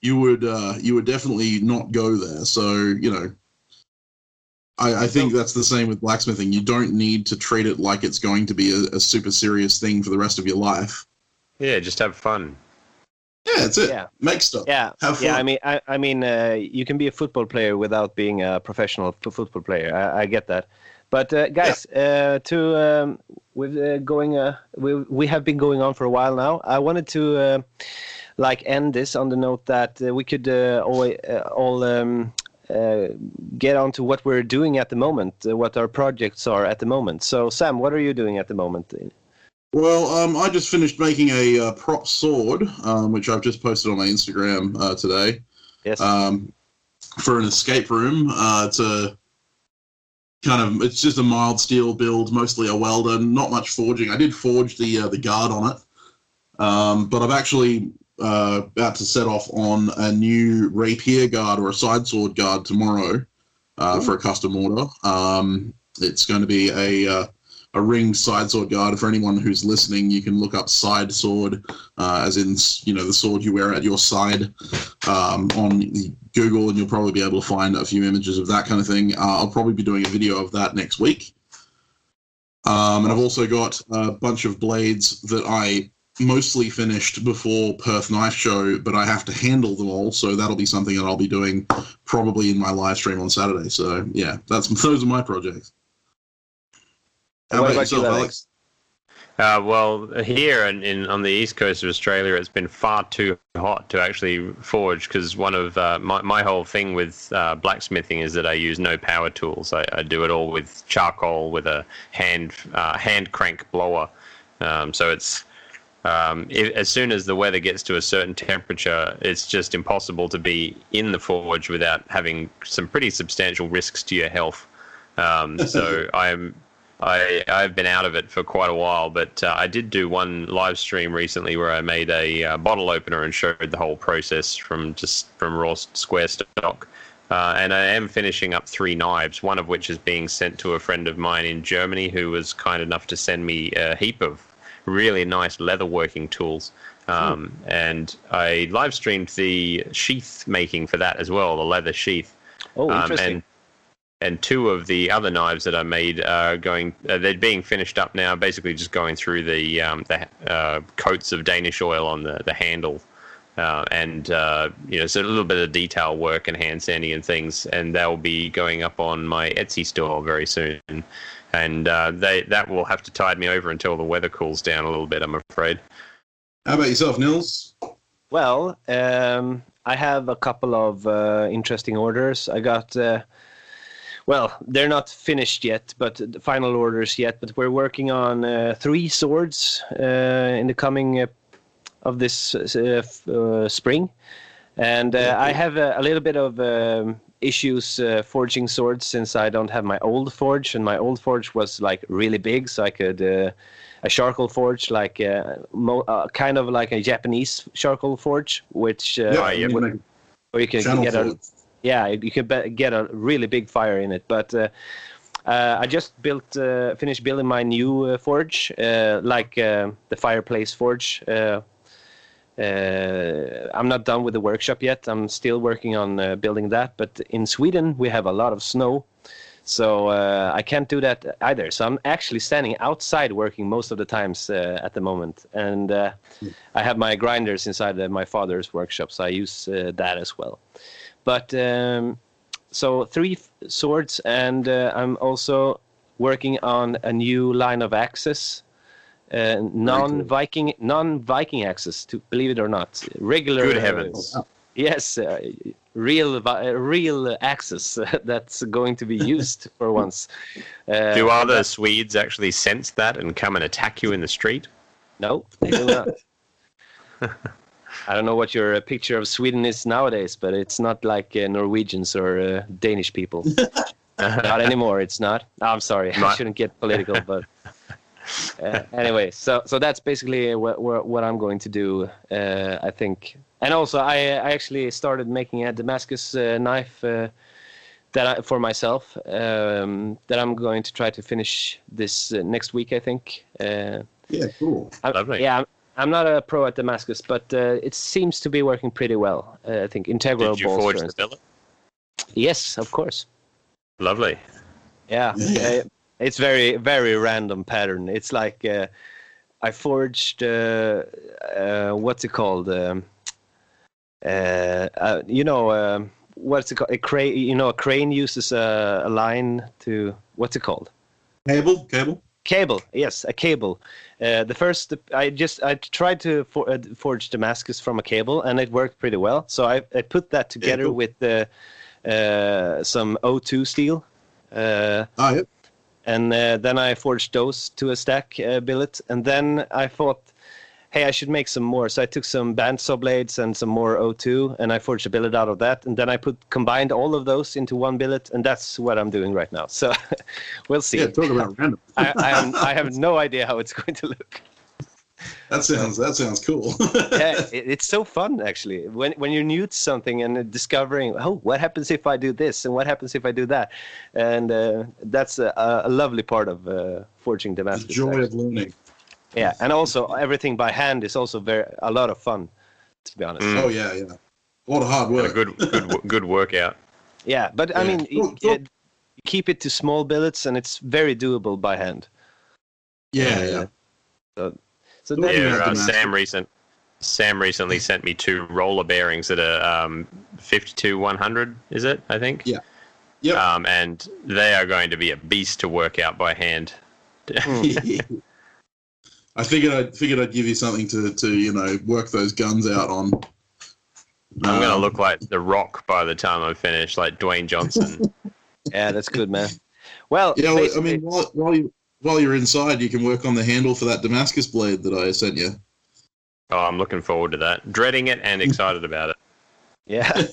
you would uh, you would definitely not go there. So you know I, I, think that's the same with blacksmithing. You don't need to treat it like it's going to be a, a, super serious thing for the rest of your life. Yeah, just have fun. Yeah, that's it. Yeah. Make stuff. Yeah, have fun. yeah. I mean, I, I mean, uh, you can be a football player without being a professional football player. I, I get that. But uh, guys, yeah. uh, to um, with uh, going, uh, we we have been going on for a while now. I wanted to uh, like end this on the note that we could all all um, uh, get on to what we're doing at the moment, uh, what our projects are at the moment. So, Sam, what are you doing at the moment? Well, um, I just finished making a uh, prop sword, um, which I've just posted on my Instagram uh, today. Yes. Um, for an escape room. Uh, it's a kind of it's just a mild steel build, mostly a welder, not much forging. I did forge the uh, the guard on it, um, but I've actually uh, about to set off on a new rapier guard or a side sword guard tomorrow uh, for a custom order. Um, it's going to be a uh, a ring side sword guard. For anyone who's listening, you can look up side sword, uh, as in you know the sword you wear at your side um, on Google, and you'll probably be able to find a few images of that kind of thing. Uh, I'll probably be doing a video of that next week. Um, and I've also got a bunch of blades that I mostly finished before Perth Knife Show, but I have to handle them all, so that'll be something that I'll be doing probably in my live stream on Saturday. So yeah, that's those are my projects. How about, about yourself, you, Alex? Uh, well, here in, in, on the east coast of Australia, it's been far too hot to actually forge because one of uh, my, my whole thing with uh, blacksmithing is that I use no power tools. I, I do it all with charcoal with a hand uh, hand crank blower. Um, so it's um, if, as soon as the weather gets to a certain temperature, it's just impossible to be in the forge without having some pretty substantial risks to your health. Um, so I'm I I've been out of it for quite a while, but uh, I did do one live stream recently where I made a uh, bottle opener and showed the whole process from just from raw square stock. Uh, and I am finishing up three knives, one of which is being sent to a friend of mine in Germany who was kind enough to send me a heap of really nice leather working tools. Um, hmm. And I live streamed the sheath making for that as well, the leather sheath. Oh, um, interesting. and, and two of the other knives that I made are going. Uh, they're being finished up now. Basically, just going through the um, the uh, coats of Danish oil on the the handle, uh, and uh, you know, so a little bit of detail work and hand sanding and things. And they'll be going up on my Etsy store very soon. And uh, they that will have to tide me over until the weather cools down a little bit. I'm afraid. How about yourself, Niels? Well, um, I have a couple of uh, interesting orders. I got, uh, well, they're not finished yet, but the final orders yet. But we're working on uh, three swords uh, in the coming uh, of this uh, spring, and I have a, a, little bit of um, issues forging swords since I don't have my old forge, and my old forge was like really big, so I could a charcoal forge, like uh, mo- uh, kind of like a Japanese charcoal forge, which uh, yeah, you or you can get a yeah, you can be- get a really big fire in it. But uh, uh, I just built, uh, finished building my new forge, like the fireplace forge. I'm not done with the workshop yet. I'm still working on building that. But in Sweden, we have a lot of snow, so uh, I can't do that either. So I'm actually standing outside working most of the times uh, at the moment, and uh, I have my grinders inside my father's workshop, so I use uh, that as well. But um, so three swords, and uh, I'm also working on a new line of axes. Uh, non-Viking, non-Viking axes. To believe it or not, regular. Good heavens! Yes, real real access that's going to be used for once. Uh, do other Swedes actually sense that and come and attack you in the street? No, they do not. I don't know what your uh, picture of Sweden is nowadays, but it's not like uh, Norwegians or uh, Danish people. not anymore. It's not. I'm sorry. I shouldn't get political, but uh, anyway, so so that's basically what what I'm going to do. Uh, I think, and also I I actually started making a Damascus uh, knife uh, that I, for myself um, that I'm going to try to finish this uh, next week. I think. Uh, yeah, cool. I, Lovely. Yeah. I'm, I'm not a pro at Damascus, but it seems to be working pretty well. I think integral. Did you forge the billet? Yes, of course. Lovely. Yeah, yeah it's very very random pattern. It's like uh, I forged uh, uh, what's it called? Um, uh, uh, you know um, what's it called? A crane. You know, a crane uses a, a line to what's it called? Cable. Cable. Cable, yes, a cable. Uh, the first, I just I tried to for, uh, forge Damascus from a cable, and it worked pretty well. So I, I put that together yeah, cool. with uh, some O2 steel. Uh, ah, yep and uh, then I forged those to a stack uh, billet, and then I thought, hey, I should make some more. So I took some bandsaw blades and some more O2, and I forged a billet out of that, and then I put combined all of those into one billet, and that's what I'm doing right now. So we'll see. Yeah, talk about random. I, I, I have no idea how it's going to look. That sounds that sounds cool. yeah, it, it's so fun actually. When when you're new to something and discovering, oh, what happens if I do this and what happens if I do that, and uh, that's a, a, lovely part of uh, forging Damascus. The joy actually. of learning. Yeah, and also everything by hand is also very a lot of fun. To be honest. Mm. Oh yeah, yeah. A lot of hard work. a good good good workout. Yeah, but yeah. I mean, cool, cool. It, keep it to small billets, and it's very doable by hand. Yeah, uh, yeah. So so yeah, uh, Sam recent Sam recently sent me two roller bearings that are um, 52 100. Is it? I think. Yeah. Yep. Um, and they are going to be a beast to work out by hand. I figured I'd figured I'd give you something to, to you know work those guns out on. I'm um, gonna look like the Rock by the time I finish, like Dwayne Johnson. yeah, that's good, man. Well, yeah, I mean, while, while you while you're inside, you can work on the handle for that Damascus blade that I sent you. Oh, I'm looking forward to that. Dreading it and excited about it. Yeah.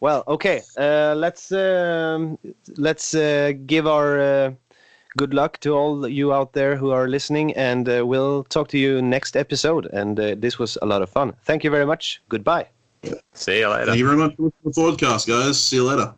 well, okay. Uh, let's um, let's uh, give our uh, good luck to all you out there who are listening, and uh, we'll talk to you next episode. And uh, this was a lot of fun. Thank you very much. Goodbye. See you later. Thank you very much for the podcast, guys. See you later.